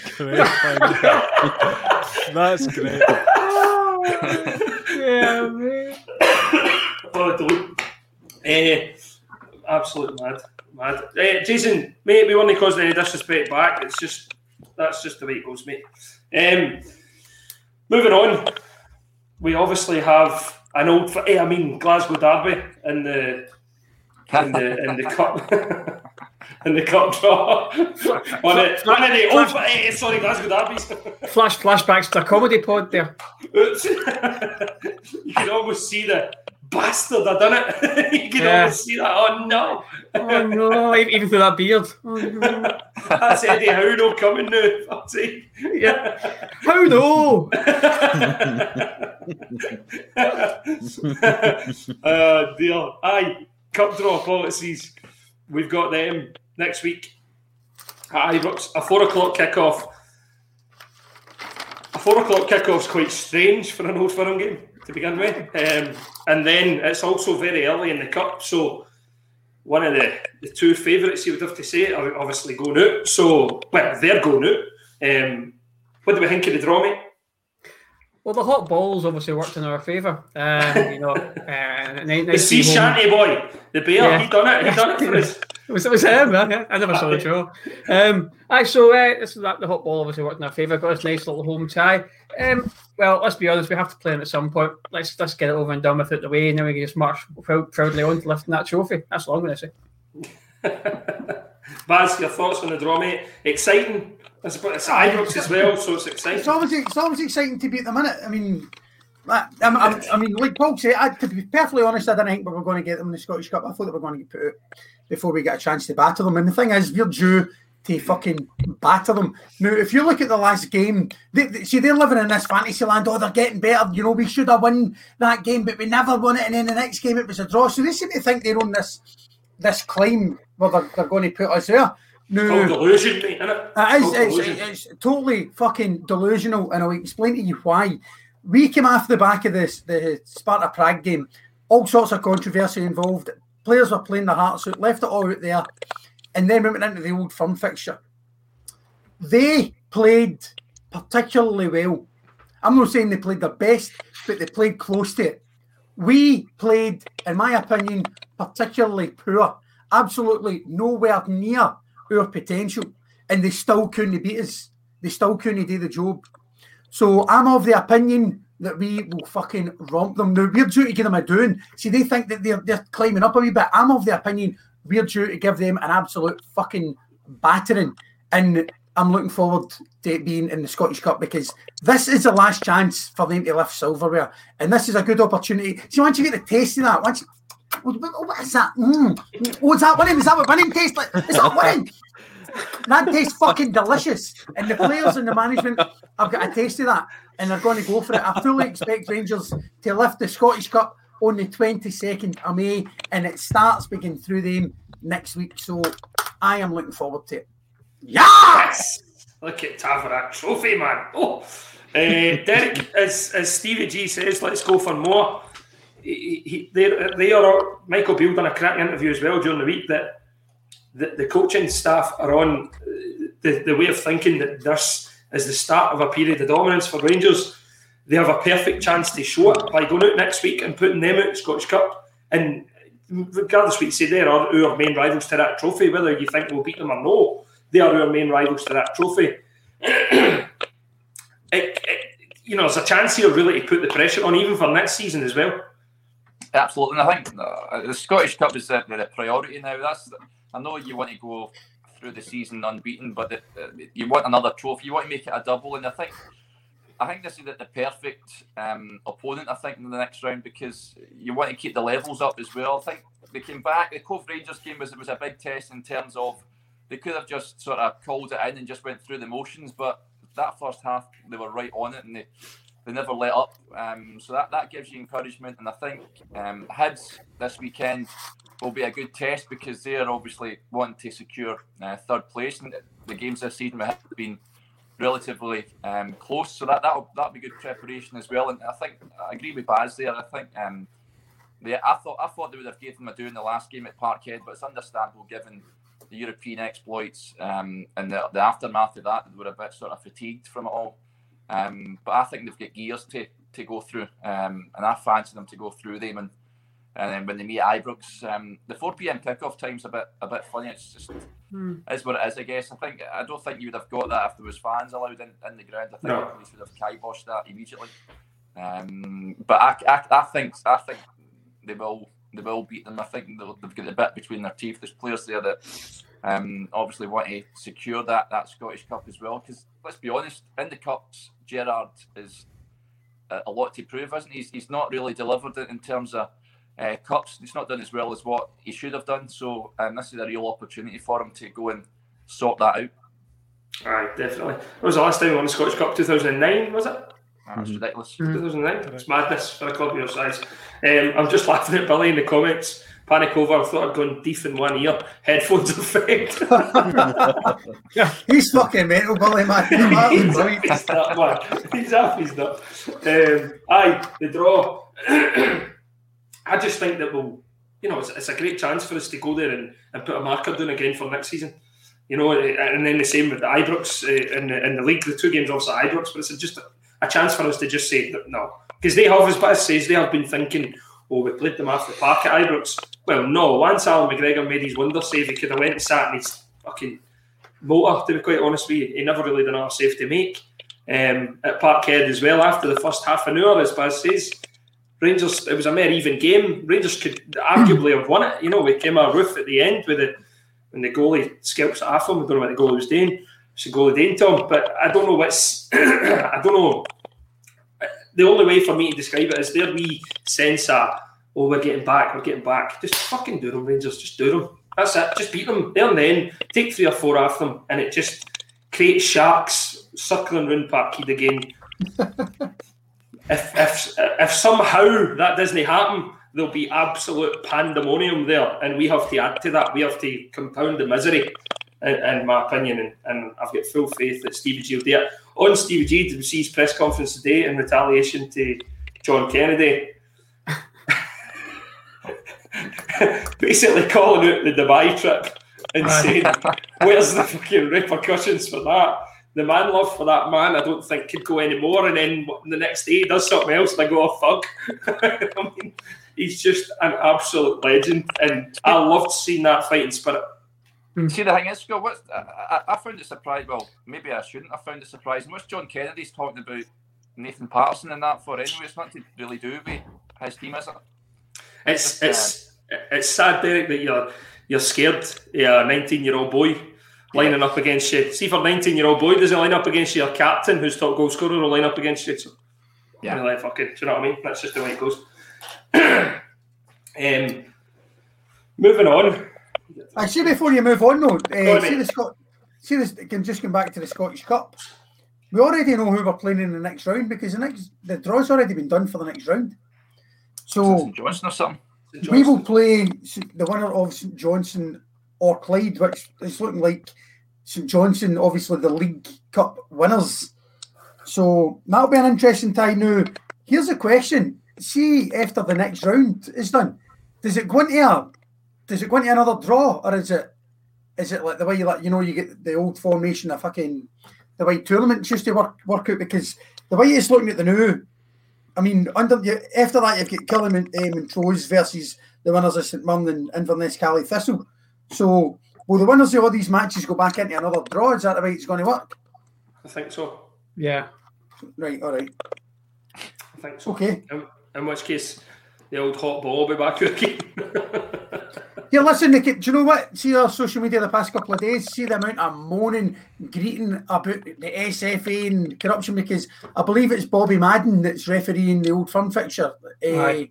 great. That's great. yeah, man. Oh, don't. Eh, absolute mad. Mad. Eh, Jason, mate, we weren't causing any disrespect back. It's just, that's just the way it goes, mate. Um, moving on, we obviously have an old, eh, I mean, Glasgow Derby in the, in the, in the cup. In the cup draw, one of, one of the old, eh, sorry, Glasgow Derbies. Flash flashbacks to a comedy pod there. Oops. you can almost see the bastard. I done it. you can Yeah. almost see that. Oh no, Oh no, even even through that beard. Oh, no. that's Eddie Howe no coming now. Fuck's sake. Yeah. How no? uh, dear. Aye, cup draw policies. We've got them next week. Aye, Brooks, a four o'clock kickoff. A four o'clock kickoff's quite strange for an old firm game to begin with, um, and then it's also very early in the cup. So one of the, the two favourites you would have to say are obviously going out. So well, they're going out. Um, what do we think of the draw, mate? Well, the hot balls obviously worked in our favour. Um, you know, uh, nice, The sea shanty boy, the bear, Yeah. he done it. He done it for us. It was, it was him, yeah. I never saw the show. Um, aye, so uh, this is that the hot ball obviously worked in our favour. Got this nice little home tie. Um, well, let's be honest, we have to play him at some point. Let's let's get it over and done with it the way, and then we can just march proud, proudly on to lifting that trophy. That's all I'm going to say. Baz, your thoughts on the draw, mate? Exciting. It's, it's Ibrox as well, so it's exciting. It's always it's exciting to be at the minute. I mean, I, I'm, I mean, like Paul said, I, to be perfectly honest, I didn't think we were going to get them in the Scottish Cup. I thought they were going to get put out before we get a chance to batter them. And the thing is, we're due to fucking batter them. Now, if you look at the last game, they, they, see, they're living in this fantasy land. Oh, they're getting better. You know, we should have won that game, but we never won it. And then the next game, it was a draw. So they seem to think they're on this this climb where they're, they're going to put us there. No, delusion, mate, isn't it? Uh, is, it's, delusion. it's totally fucking delusional, and I'll explain to you why. We came off the back of this the Sparta Prague game, all sorts of controversy involved. Players were playing their hearts out, left it all out there, and then we went into the old firm fixture. They played particularly well. I'm not saying they played their best, but they played close to it. We played, in my opinion, particularly poor. Absolutely nowhere near our potential. And they still couldn't beat us. They still couldn't do the job. So I'm of the opinion that we will fucking romp them. Now we're due to give them a doing. See, they think that they're, they're climbing up a wee bit. I'm of the opinion we're due to give them an absolute fucking battering. And I'm looking forward to it being in the Scottish Cup because this is the last chance for them to lift silverware. And this is a good opportunity. See, once you get the taste of that, once what, what- what is that? Mm. Oh, is that? Is that what winning tastes like? Is that winning? That tastes fucking delicious. And the players and the management have got a taste of that and they're going to go for it. I fully expect Rangers to lift the Scottish Cup on the 22nd of May and it starts begin through them next week. So I am looking forward to it. Yes! Look at Tavarak trophy, man. Oh, uh, Derek, as, as Stevie G says, let's go for more. He, he, they, are Michael Beale done a cracking interview as well during the week that the, the coaching staff are on uh, the, the way of thinking that this is the start of a period of dominance for Rangers. They have a perfect chance to show it by going out next week and putting them out in Scottish Cup. And regardless what you say, they are our main rivals to that trophy, whether you think we'll beat them or no they are our main rivals to that trophy. it, it, you know, there's a chance here really to put the pressure on, even for next season as well. Absolutely, and I think uh, the Scottish Cup is the, the priority now. That's I know you want to go through the season unbeaten, but the, uh, you want another trophy. You want to make it a double, and I think I think this is the, the perfect um, opponent. I think in the next round because you want to keep the levels up as well. I think they came back. The Cove Rangers game was it was a big test in terms of they could have just sort of called it in and just went through the motions, but that first half they were right on it and they, they never let up. Um, so that, that gives you encouragement, and I think um, Hibs this weekend will be a good test because they're obviously wanting to secure uh, third place, and the games this season have been relatively um, close. So that that'll that'll be good preparation as well. And I think I agree with Baz there. I think um, I thought I thought they would have given them a do in the last game at Parkhead, but it's understandable given the European exploits um, and the, the aftermath of that. They were a bit sort of fatigued from it all. Um, but I think they've got gears to, to go through, um, and I fancy them to go through them. And, and then when they meet Ibrox, um, the 4 p.m. kickoff time's a bit a bit funny. It's just is what it is, I guess. I think I don't think you would have got that if there was fans allowed in, in the ground. I think No. the police would have kiboshed that immediately. Um, but I, I, I think I think they will they will beat them. I think they'll, they've got a bit between their teeth. There's players there that um, obviously want to secure that that Scottish Cup as well. Because let's be honest, in the cups, Gerrard is a, a lot to prove, isn't he? He's, he's not really delivered it in terms of uh, cups. He's not done as well as what he should have done. So um, this is a real opportunity for him to go and sort that out. Aye, definitely. When was the last time we won the Scottish Cup? 2009, was it? Uh, That's ridiculous. 2009. It's madness for a club of your size. Um, I'm just laughing at Billy in the comments. Panic over. I thought I'd gone deaf in one ear. Headphones effect. He's fucking mental, Billy, man. He's off his nut, man. He's off his nut. Um, aye, the draw. I just think that we'll, you know, it's, it's a great chance for us to go there and, and put a marker down again for next season. You know, and then the same with the Ibrox uh, in, the, in the league. The two games obviously Ibrox, but it's just a, a chance for us to just say that no, because they have, as Baz says, they have been thinking, oh, we played them off the park at Ibrox. Well, no, once Allan McGregor made his wonder save, he could have went and sat in his fucking motor. To be quite honest with you, he never really done a save to make. Um, at Parkhead as well after the first half an hour, as Baz says. Rangers, it was a mere even game. Rangers could arguably have won it. You know, we Kemar Roofe at the end with the and the goalie scalps off him. I don't know what the goalie was doing. It's the goalie doing to him, but I don't know what's. I don't know. The only way for me to describe it is their wee sense of, oh, we're getting back, we're getting back. Just fucking do them, Rangers. Just do them. That's it. Just beat them there and then. Take three or four off them, and it just creates sharks circling round Parkhead again. if, if if somehow that doesn't happen, there'll be absolute pandemonium there, and we have to add to that. We have to compound the misery, in, in my opinion, and, and I've got full faith that Stevie G will do it. On Stevie G, did we see his press conference today in retaliation to John Kennedy? Basically calling out the Dubai trip and saying, "Where's the fucking repercussions for that?" The man love for that man, I don't think could go anymore. And then the next day he does something else, and I go, "Oh fuck!" I mean, he's just an absolute legend, and I loved seeing that fighting spirit. Hmm. See, the thing is, Scott, what's, I, I, I found it surprising. Well, maybe I shouldn't have found it surprising. What's John Kennedy's talking about Nathan Patterson and that for anyway? It's not to really do with his team, is it? It's uh, it's it's sad, Derek, that you're you're scared. Yeah, a 19 year old boy lining up against you. See, for a 19 year old boy, does he line up against your captain, who's top goal scorer, will line up against you? So, Yeah. Really, fuck it. Do you know what I mean? That's just the way it goes. um, moving on. I see before you move on though, uh, on, see mate. the Scot see this can just come back to the Scottish Cup. We already know who we're playing in the next round because the next the draw's already been done for the next round. So St Johnstone or something. We will play the winner of St Johnstone or Clyde, which is looking like St Johnstone, obviously the League Cup winners. So that'll be an interesting tie. Now, here's a question: See, after the next round is done, does it go into a, does it go into another draw, or is it is it like the way you like you know you get the old formation, a fucking the way tournaments used to work work out? Because the way it's looking at the new, I mean, under you, after that you've got Killam and, um, and Montrose versus the winners of St Mirren and Inverness Caley Thistle. So will the winners of all these matches go back into another draw? Is that the way it's going to work? I think so. Yeah. Right, all right. I think so. Okay. In, in which case, the old hot ball will be back again. Yeah, listen, Nick, do you know what? See our social media the past couple of days, see the amount of moaning, greeting about the SFA and corruption because I believe it's Bobby Madden that's refereeing the old firm fixture. Uh,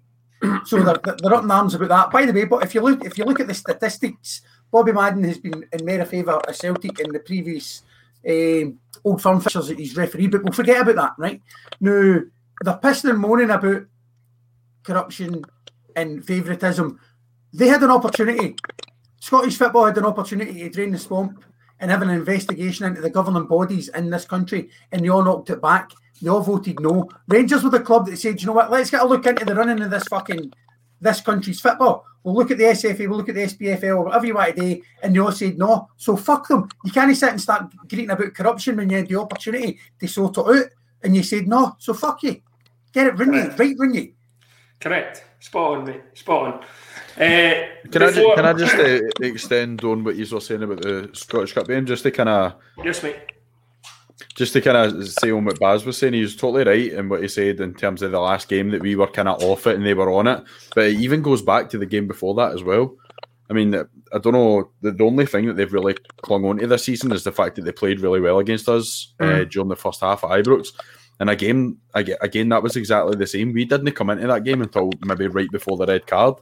so they're, they're up in arms about that. By the way, but if you look if you look at the statistics, Bobby Madden has been in mere favour of Celtic in the previous um, old firm fixtures that he's refereed, but we'll forget about that, right? Now they're pissing and moaning about corruption and favouritism. They had an opportunity. Scottish football had an opportunity to drain the swamp and have an investigation into the governing bodies in this country, and they all knocked it back. They all voted no. Rangers were the club that said, you know what, let's get a look into the running of this fucking this country's football. We'll look at the SFA, we'll look at the SPFL, whatever you want to do, and they all said no. So fuck them. You can't sit and start greeting about corruption when you had the opportunity to sort it out, and you said no. So fuck you. Get it, ring you, right, ring you. Correct. Spot on, mate. Spot on. Uh, Can I, ju- can I just uh, extend on what you were saying about the Scottish Cup game, just to kind of Yes, mate. just to kind of say on what Baz was saying, he was totally right in what he said in terms of the last game that we were kind of off it and they were on it. But it even goes back to the game before that as well. I mean, I don't know. The, only thing that they've really clung on to this season is the fact that they played really well against us uh, during the first half at Ibrox. And again, again, that was exactly the same. We didn't come into that game until maybe right before the red card.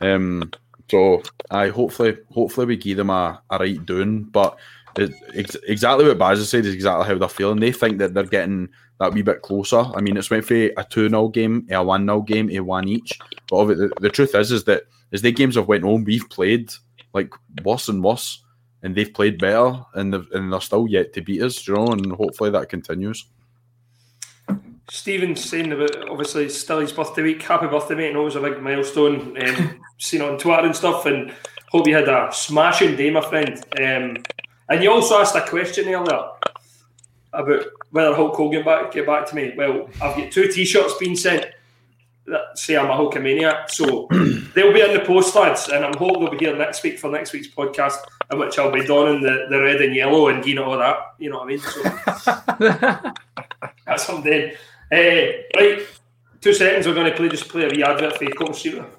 Um, so I hopefully, hopefully we give them a, a right doing. But it, ex- exactly what Baz said is exactly how they're feeling. They think that they're getting that wee bit closer. I mean, it's went from a 2 0 game, a 1 0 game, a 1 each. But the, the truth is, is that as the games have went on, we've played like worse and worse, and they've played better, and, and they're still yet to beat us, you know, and hopefully that continues. Stephen's saying about obviously it's still his birthday week. Happy birthday, mate! And always a big milestone. Um, seen on Twitter and stuff, and hope you had a smashing day, my friend. Um, and you also asked a question earlier about whether Hulk Hogan back get back to me. Well, I've got two T-shirts being sent that say I'm a Hulkamaniac, so they'll be in the post, lads, and I'm hoping they'll be here next week for next week's podcast, in which I'll be donning the, the red and yellow and getting all that. You know what I mean? So that's what I'm doing. Uh, right, two seconds. We're going to play just play a wee advert for Cotton Studio.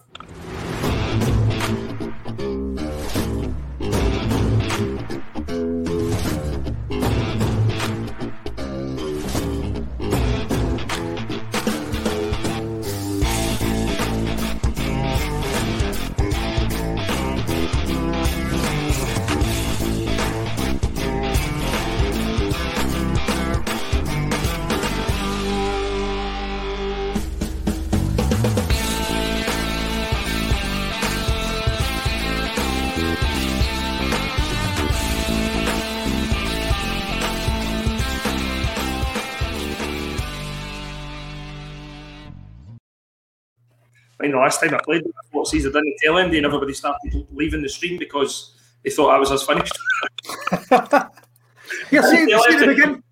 Last time I played, I thought season done the tail end, and everybody started leaving the stream because they thought I was as finished. Yeah, see, see, the begin,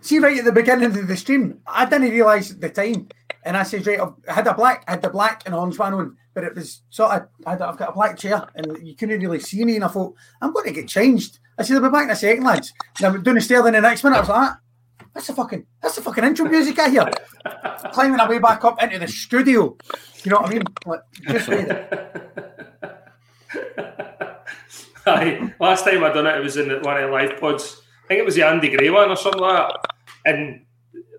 see right at the beginning of the stream, I didn't realise the time, and I said, right, I had a black, I had the black and orange one on, but it was sort of, I had, I've got a black chair, and you couldn't really see me, and I thought, I'm going to get changed. I said, I'll be back in a second, lads. And I'm doing the stairline the next minute. I was like, ah, that's the fucking, that's the fucking intro music I hear. Climbing my way back up into the studio. You know what I mean? Like, just wait. Aye, last time I done it, it was in one of the live pods. I think it was the Andy Gray one or something like that. And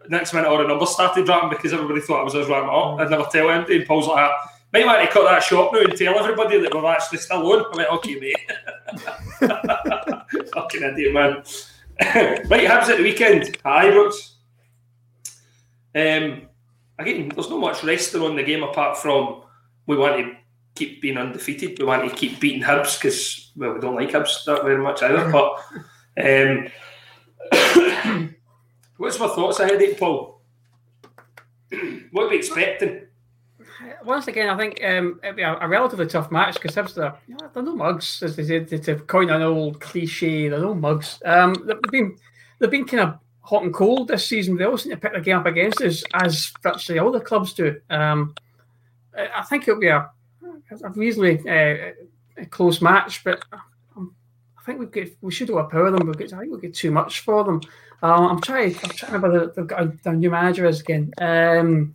next minute, all the numbers started dropping because everybody thought I was just ramping up. I'd never tell anybody. And Paul's like, that. might want to cut that short now and tell everybody that we're actually still on. I'm like, okay, mate. Fucking idiot, man. right, Hibs at the weekend. Hi, Brooks. Um, again, there's not much resting on the game apart from we want to keep being undefeated. We want to keep beating Hibs because well, we don't like Hibs that very much either. But um, what's my thoughts ahead of it, Paul? what are we expecting? Once again, I think um, it'll be a, a relatively tough match because Hibs you know, they're no mugs, as they said, to, coin an old cliche. They're no mugs. Um, they've been they've been kind of hot and cold this season. They all seem to pick the game up against us, as virtually all the clubs do. Um, I think it'll be a, a reasonably uh, a close match, but um, I think we get we should overpower them. We get I think we'll get too much for them. Um, I'm trying. I'm trying to remember the, new manager is again. Um,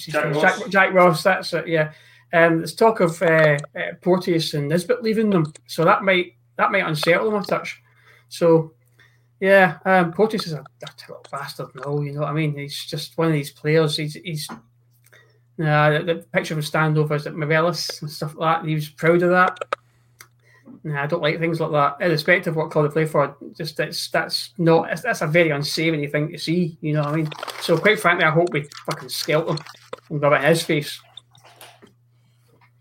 what's his Jack name? Ross. Jack, Jack Ross. That's it. Yeah. Um, there's talk of uh, uh, Porteous and Nisbet leaving them, so that might that might unsettle them a touch. So yeah, um, Porteous is a dirty little bastard. No, you know what I mean. He's just one of these players. He's he's. Uh, the, the picture of him is at Morelos and stuff like that. He was proud of that. Nah, I don't like things like that. Irrespective of what club they play for, just that's that's not that's, a very unsavoury thing to see. You know what I mean? So quite frankly, I hope we fucking scalp him and rub it in his face.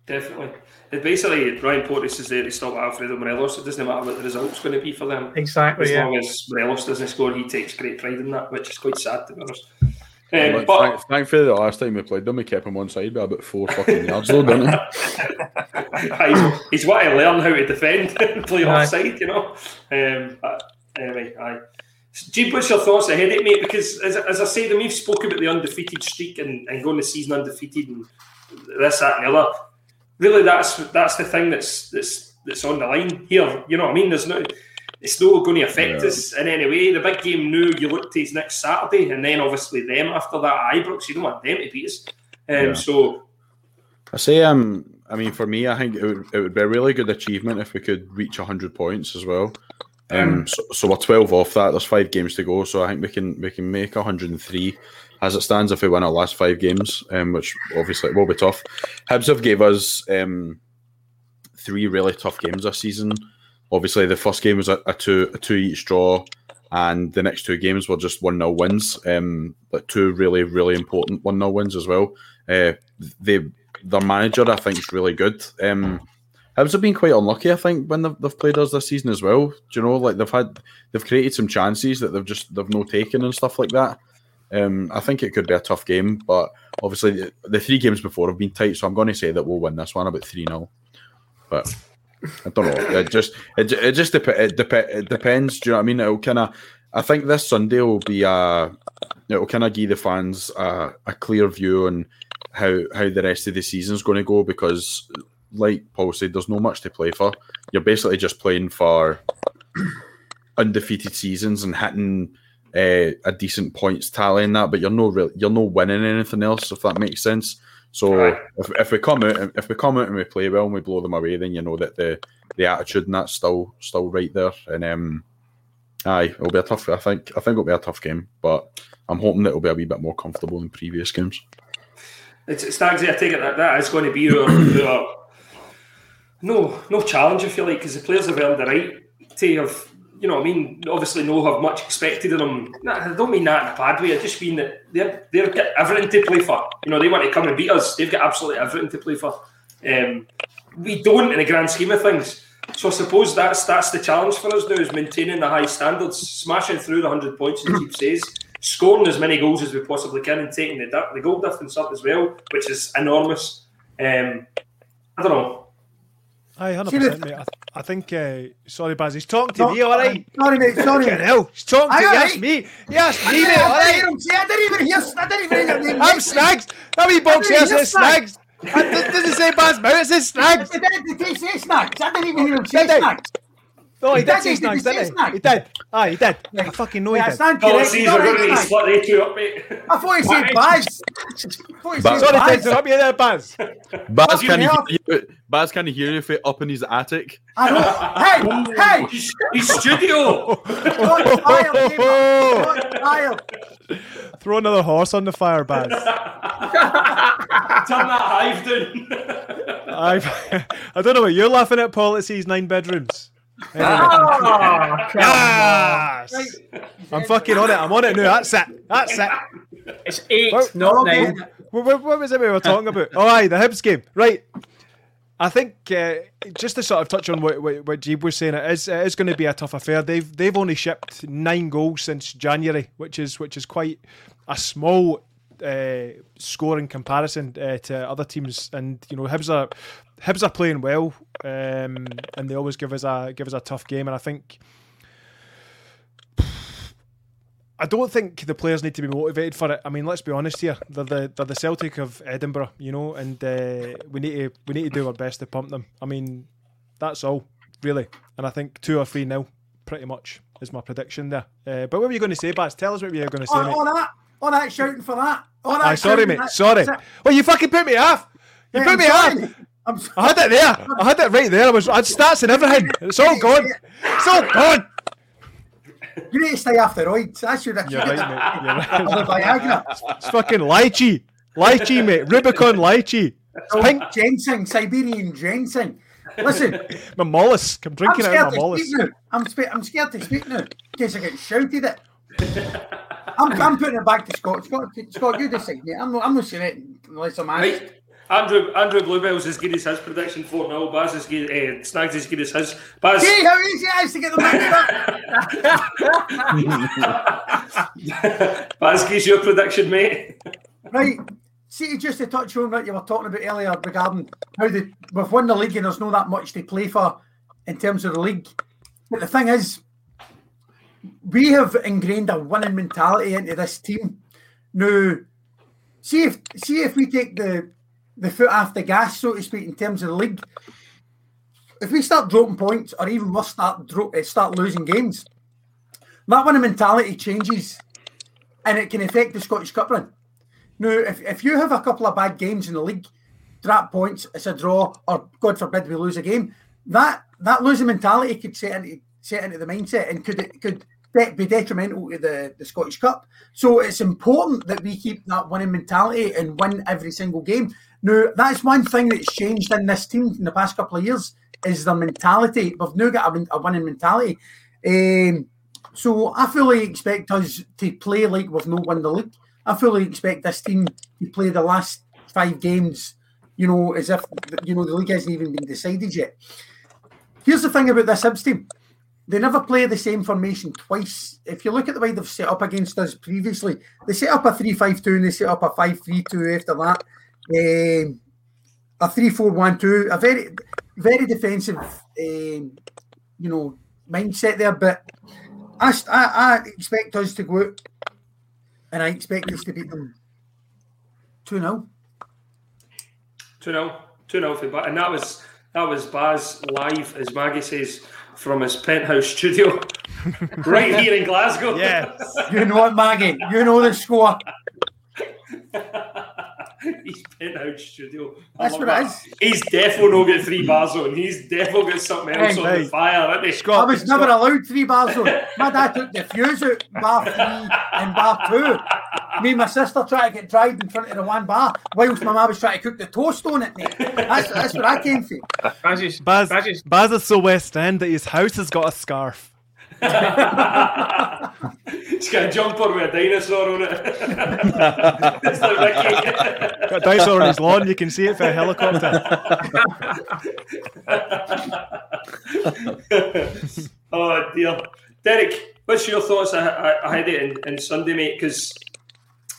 Definitely. It basically, Ryan Porteous is there to stop Alfredo Morelos. It doesn't matter what the result's going to be for them. Exactly. As Yeah. long as Morelos doesn't score, he takes great pride in that, which is quite sad to be honest. But Um, but thank- thankfully, the last time we played them, we kept him one side by about four fucking yards, though, didn't we? he's, he's what to learn how to defend and play Aye. offside, you know. Um, but anyway, aye. Geeb, what's your thoughts ahead of it, mate? Because as, as I said, we've spoken about the undefeated streak and, and going the season undefeated and this, that, and the other. Really, that's that's the thing that's that's that's on the line here. You know what I mean? There's no, it's not going to affect Yeah. us in any way. The big game now, you look to is next Saturday, and then obviously them after that Ibrox. You don't want them to beat us. Um, Yeah. So I say, um, I mean, for me, I think it would, it would be a really good achievement if we could reach 100 points as well. Um, so, so we're 12 off that. There's five games to go, so I think we can we can make 103 as it stands if we win our last five games, um, which obviously will be tough. Hibs have gave us um, three really tough games this season. Obviously, the first game was a, a two a two each draw, and the next two games were just one 0 wins. Um, but two really really important one 0 wins as well. Uh, they their manager I think is really good. Um, Hibs have been quite unlucky, I think, when they've, they've played us this season as well. Do you know, like they've had they've created some chances that they've just they've no taken and stuff like that. Um, I think it could be a tough game, but obviously the, the three games before have been tight, so I'm going to say that we'll win this one about three 0 But I don't know. It just it, it just dep- it, dep- it depends. Do you know what I mean? It'll kind of. I think this Sunday will be a. It'll kind of give the fans a, a clear view on how how the rest of the season's going to go because, like Paul said, there's not much to play for. You're basically just playing for undefeated seasons and hitting uh, a decent points tally in that, but you're no real, you're no winning anything else if that makes sense. So Right. if, if we come out if we come out and we play well and we blow them away, then you know that the the attitude and that's still still right there. And um, aye, it'll be a tough. I think I think it'll be a tough game, but I'm hoping that it'll be a wee bit more comfortable than previous games. It's, Stagsy, I take it that that is going to be our, our no no challenge, if you like, because the players have earned the right to have, you know, I mean, obviously no have much expected of them. I don't mean that in a bad way. I just mean that they're they've got everything to play for. You know, they want to come and beat us. They've got absolutely everything to play for. Um, we don't, in the grand scheme of things. So I suppose that's that's the challenge for us now is maintaining the high standards, smashing through the hundred points as Chief says, scoring as many goals as we possibly can, and taking the, the goal difference up as well, which is enormous. Um, I don't know. Aye, hundred percent, mate. I, th- I think. Uh, sorry, Baz. He's talking to No, me. All right. Sorry, mate. Sorry. Fucking hell. He's talking to Aye, you. aye. That's me. Yes, I me, didn't- mate. All I hear him say- I didn't even hear. I didn't even hear your name. I'm mate. snags. How many box here says snags. snags? It doesn't say Baz Mount. It says snags. Did, did, did he say snacks? I didn't even hear him say Did he? snacks. No, he He did did, say he snags, did, he didn't he? snags. Oh, he did. Aye, he did. I fucking know he did. stand Oh, correct. see, He's we're going to snacks. split they two up, mate. I thought he said Baz. I Baz. Sorry to Baz. interrupt you there, Baz. Baz Fucking can hell. hear you. Baz can hear you fit up in his attic. I know. Hey, hey. He's, he's studio. Shots fired, Gamer. Throw another horse on the fire, Baz. Turn that hive down. I I don't know what you're laughing at, Paul. It sees nine bedrooms. Oh, Yes! I'm fucking on it. I'm on it now. That's it. That's it. It's eight, Well, not okay. nine. What, what, what was it we were talking about? Oh, aye, the Hibs game. Right. I think uh, just to sort of touch on what, what, what Geeb was saying, it is, it is going to be a tough affair. They've they've only shipped nine goals since January, which is which is quite a small uh, score in comparison uh, to other teams. And you know, Hibs are Hibs are playing well, um, and they always give us a give us a tough game. And I think I don't think the players need to be motivated for it. I mean, let's be honest here. They're the they're the Celtic of Edinburgh, you know, and uh, we need to we need to do our best to pump them. I mean, that's all really. And I think two or three nil, pretty much, is my prediction there. Uh, but what were you going to say, Baz? Tell us what you were going to say, All, mate. all that. All that shouting for that. All that Aye, sorry, mate. that- Sorry. Well, you fucking put me off. You Yeah, put me sorry. off. I'm I had it there. I had it right there. I was. I had stats and everything. It's all gone. It's all gone. You need to stay off the roids. That's your You're right, mate. You're The right. Viagra. It's fucking lychee. Lychee, mate. Rubicon lychee. It's pink. Ginseng, Siberian ginseng. Listen, My mollusk. I'm I'm drinking out scared of my to mollusk. speak now. I'm, spe- I'm scared to speak now in case I get shouted at. I'm, I'm putting it back to Scott. Scott, Scott you decide, mate. I'm not, I'm not saying it unless I'm asked. Right. Andrew Andrew Bluebell's as good as his prediction 4 0. Baz is good, uh, Snags as good as his. Baz, See how easy it is to get the up. Baz, gives your prediction, mate. Right. See, just to touch on what you were talking about earlier regarding how the, we've won the league and there's not that much to play for in terms of the league. But the thing is, we have ingrained a winning mentality into this team. Now, see if see if we take the the foot the gas, so to speak, in terms of the league. If we start dropping points, or even worse, start dro- uh, start losing games, that winning mentality changes, and it can affect the Scottish Cup run. Now, if, if you have a couple of bad games in the league, drop points, it's a draw, or God forbid we lose a game, that that losing mentality could set into set into the mindset and could it could de- be detrimental to the, the Scottish Cup. So it's important that we keep that winning mentality and win every single game. Now, that's one thing that's changed in this team in the past couple of years is the mentality. We've now got a, a winning mentality. Um, so I fully expect us to play like we've not won the league. I fully expect this team to play the last five games, you know, as if you know the league hasn't even been decided yet. Here's the thing about this Hibs team. They never play the same formation twice. If you look at the way they've set up against us previously, they set up a 3 5 2 and they set up a 5 3 2 after that. Um, a 3 4 1 2, a very, very defensive, um, you know, mindset there. But I, I, I expect us to go out and I expect us to beat them 2 0. 2 0. 2 0 for Baz. And that was that was Baz live, as Maggie says, from his penthouse studio right here in Glasgow. Yes. You know it, Maggie. You know the score. His penthouse studio. I That's what that. it is. He's definitely not got three bars on. He's definitely got something else on the fire, isn't he? I Scott, was never allowed three bars on. My dad took the fuse out bar three and bar two. Me and my sister tried to get dried in front of the one bar, whilst my mum was trying to cook the toast on it. Mate. That's, that's what I came from. Baz's, Baz, Baz's, Baz is so West End that his house has got a scarf. He's got a jumper with a dinosaur on it. it's like Ricky. Got a dinosaur on his lawn. You can see it for a helicopter. oh dear, Derek, what's your thoughts a- a- ahead of it in, in Sunday, mate? Because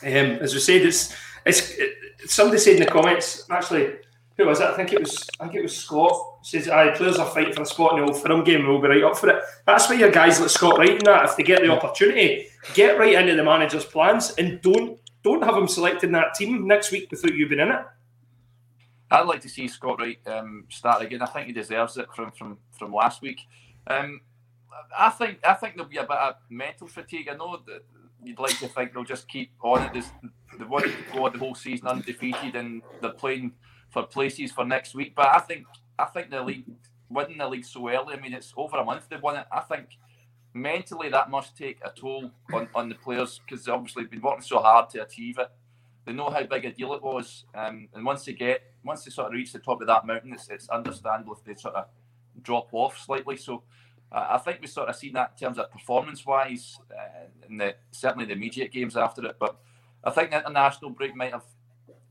um, as we said, it's it's it, somebody said in the comments actually. who was it? I think it was I think it was Scott says aye players are fighting for a spot in the old firm game we'll be right up for it. That's why your guys like Scott Wright and that, if they get the opportunity, get right into the manager's plans and don't don't have him selected in that team next week without you being in it. I'd like to see Scott Wright um, start again. I think he deserves it from from from last week. Um, I think I think there'll be a bit of mental fatigue. I know that you'd like to think they'll just keep on it. They want to go the whole season undefeated, and they're playing for places for next week. But I think I think the league winning the league so early. I mean, it's over a month they've won it. I think mentally that must take a toll on, on the players because obviously they've been working so hard to achieve it. They know how big a deal it was, um, and once they get once they sort of reach the top of that mountain, it's, it's understandable if they sort of drop off slightly. So I think we sort of seen that in terms of performance wise, uh, in the certainly the immediate games after it. But I think the international break might have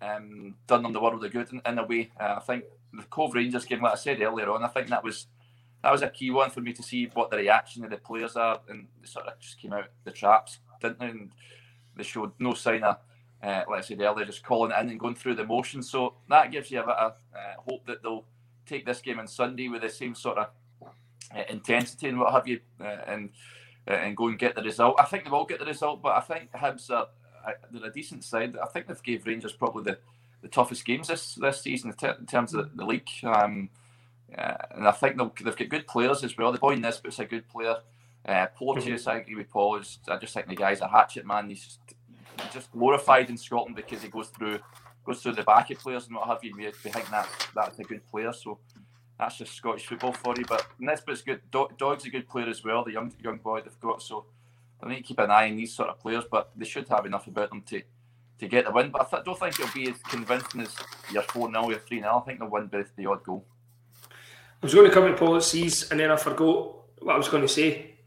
um, done them the world of good in, in a way. Uh, I think the Cove Rangers game, like I said earlier on, I think that was that was a key one for me to see what the reaction of the players are, and they sort of just came out the traps, didn't they? And they showed no sign of, uh, like I said earlier, just calling it in and going through the motions. So that gives you a bit of uh, hope that they'll take this game on Sunday with the same sort of intensity and what have you, uh, and uh, and go and get the result. I think they will get the result, but I think Hibs are they're a decent side. I think they've gave Rangers probably the, the toughest games this this season in terms of the, the league. Um, uh, and I think they've got good players as well. The boy Nisbet's a good player. Uh, Porteous, I agree with Paul. Is, I just think the guy's a hatchet man. He's just, just glorified in Scotland because he goes through goes through the back of players and what have you. We, we think that that's a good player. So that's just Scottish football for you. But Nisbet's good. Doig's a good player as well. The young young boy they've got. So I need to keep an eye on these sort of players. But they should have enough about them to to get the win. But I th- don't think it'll be as convincing as your four 0 or three 0 I think they'll win by the odd goal. I was going to come to policies and then I forgot what I was going to say.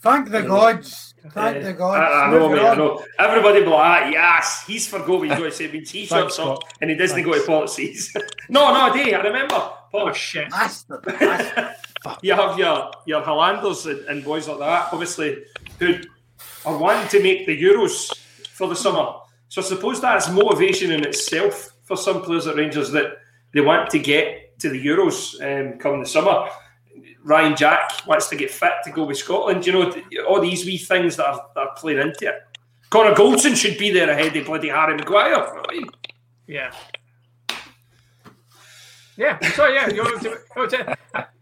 Thank the um, gods. Thank the gods. I, I know, mate, I know. Everybody be like, ah, yes, he's forgot what he's going to say. Means he shuts up and he doesn't Thanks. go to policies. no, no, I do. I remember. Oh, shit. you have your, your Hollanders and, and boys like that, obviously, who are wanting to make the Euros for the summer. So I suppose that's motivation in itself for some players at Rangers that they want to get to the Euros um, coming the summer. Ryan Jack wants to get fit to go with Scotland. You know, all these wee things that are, that are playing into it. Connor Goldson should be there ahead of bloody Harry Maguire. Yeah. Yeah, so yeah,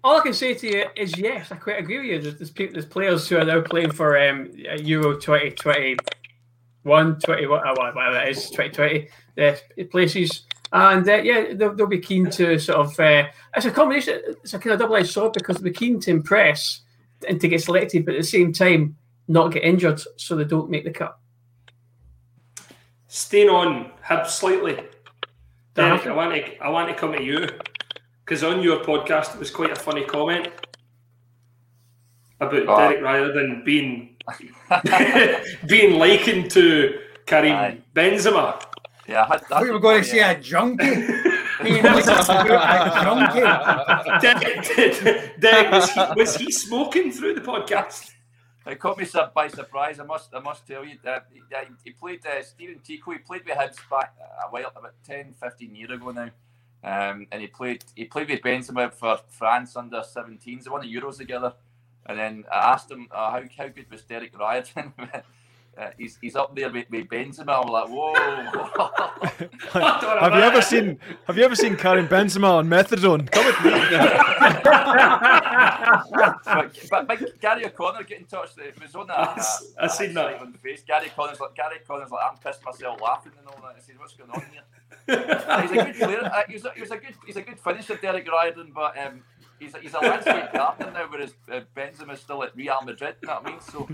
all I can say to you is yes, I quite agree with you. There's, there's, players who are now playing for um, Euro 2021, 20, whatever it is, 2020 uh, places and uh, yeah, they'll, they'll, be keen to sort of. Uh, it's a combination. It's a kind of double-edged sword because they'll be keen to impress and to get selected, but at the same time not get injured, so they don't make the cut. Staying on Hib slightly, Derek, I want to I want to come to you because on your podcast it was quite a funny comment about oh. Derek Riordan being being likened to Karim Aye. Benzema. Yeah, I, I we were going to see a junkie. a junkie. Derek, was, he, was he smoking through the podcast? It caught me by surprise. I must, I must tell you that he, he played uh, Steven Thicot. He played with Hibs back a while, about 10, 15 years ago now, um, and he played, he played with Benzema for France under 17s. They won the Euros together, and then I asked him uh, how how good was Derek Riordan. Uh, he's, he's up there with, with Benzema. I'm like, whoa. have you ever seen Have you ever seen Karim Benzema on methadone? Come with me. but, but, but, Gary O'Connor get in touch. It was on that. I seen that on the face. Gary O'Connor's like Gary O'Connor's like I'm pissed myself laughing and all that. I said, what's going on here? he's a good player. Uh, he's, a, he's a good he's a good finisher, Derek Riordan, but. Um, He's a, he's a landscape gardener now, whereas uh, Benzema's still at Real Madrid. You know what I mean? So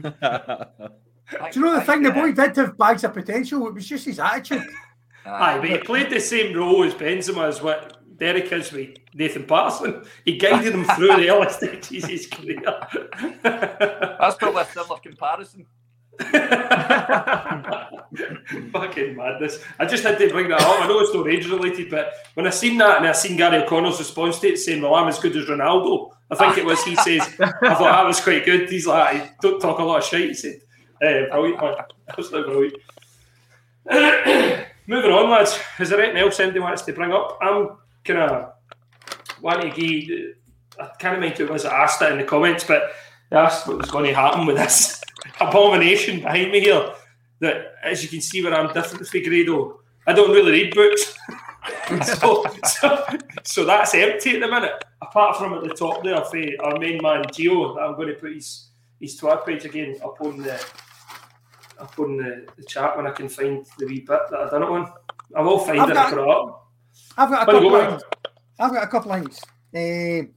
do you know the thing? The boy did have bags of potential. It was just his attitude. Aye, but he played the same role as Benzema as what Derek is with Nathan Patterson. He guided him through the early stages of his career. That's probably a similar comparison. Fucking madness. I just had to bring that up. I know it's not age related, but when I seen that and I seen Gary O'Connor's response to it saying, Well, I'm as good as Ronaldo, I think it was he says, I thought that was quite good. He's like, Don't talk a lot of shit, he said. Absolutely. Moving on, lads. Is there anything else anybody wants to bring up? I'm kind of want to give. I can't remember who it was that asked it in the comments, but they asked what was going to happen with this abomination behind me here. That, as you can see, where I'm different from Grado, I don't really read books. so, so, so, that's empty at the minute. Apart from at the top there, our main man Geo, I'm going to put his his Twitter page again up on the up on the, the chat when I can find the wee bit that I've done it on. I will find I've it got, and put it up. I've got a couple lines. I've got a couple lines. Uh,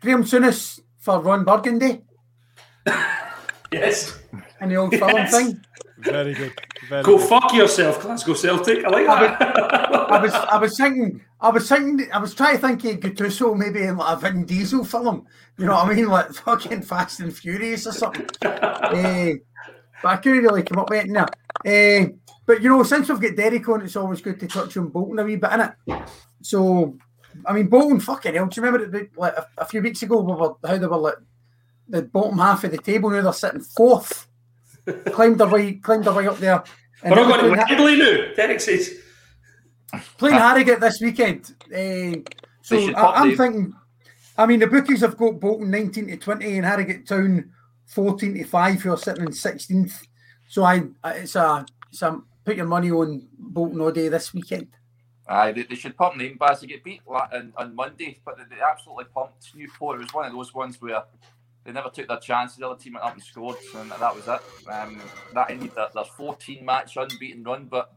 Graham Souness for Ron Burgundy. yes. And the old yes. thing. Very good. Very Go good. fuck yourself, Glasgow Celtic. I like that. I was, I was thinking, I was thinking, I was trying to think of Gattuso maybe in like a Vin Diesel film. You know what I mean, like fucking Fast and Furious or something. uh, but I couldn't really come up with it now. Uh, but you know, since we've got Derek on, it's always good to touch on Bolton a wee bit in it. So, I mean, Bolton, fucking hell. Do you remember it, like a, a few weeks ago, we were, how they were like the bottom half of the table? Now they're sitting fourth climbed their way, climbed their way up there. We're not going to Wembley now. Derek says playing Harrogate this weekend. Uh, so I, am thinking. I mean, the bookies have got Bolton 19 to 20 and Harrogate Town 14 to 5, you're sitting in 16th. So I, it's a, it's a put your money on Bolton all day this weekend. Aye, they, they should pump name bars. They get beat on, on Monday, but they, they absolutely pumped Newport. It was one of those ones where they never took their chance. The other team went up and scored, and that was it. Um, that ended their, their 14 match unbeaten run, but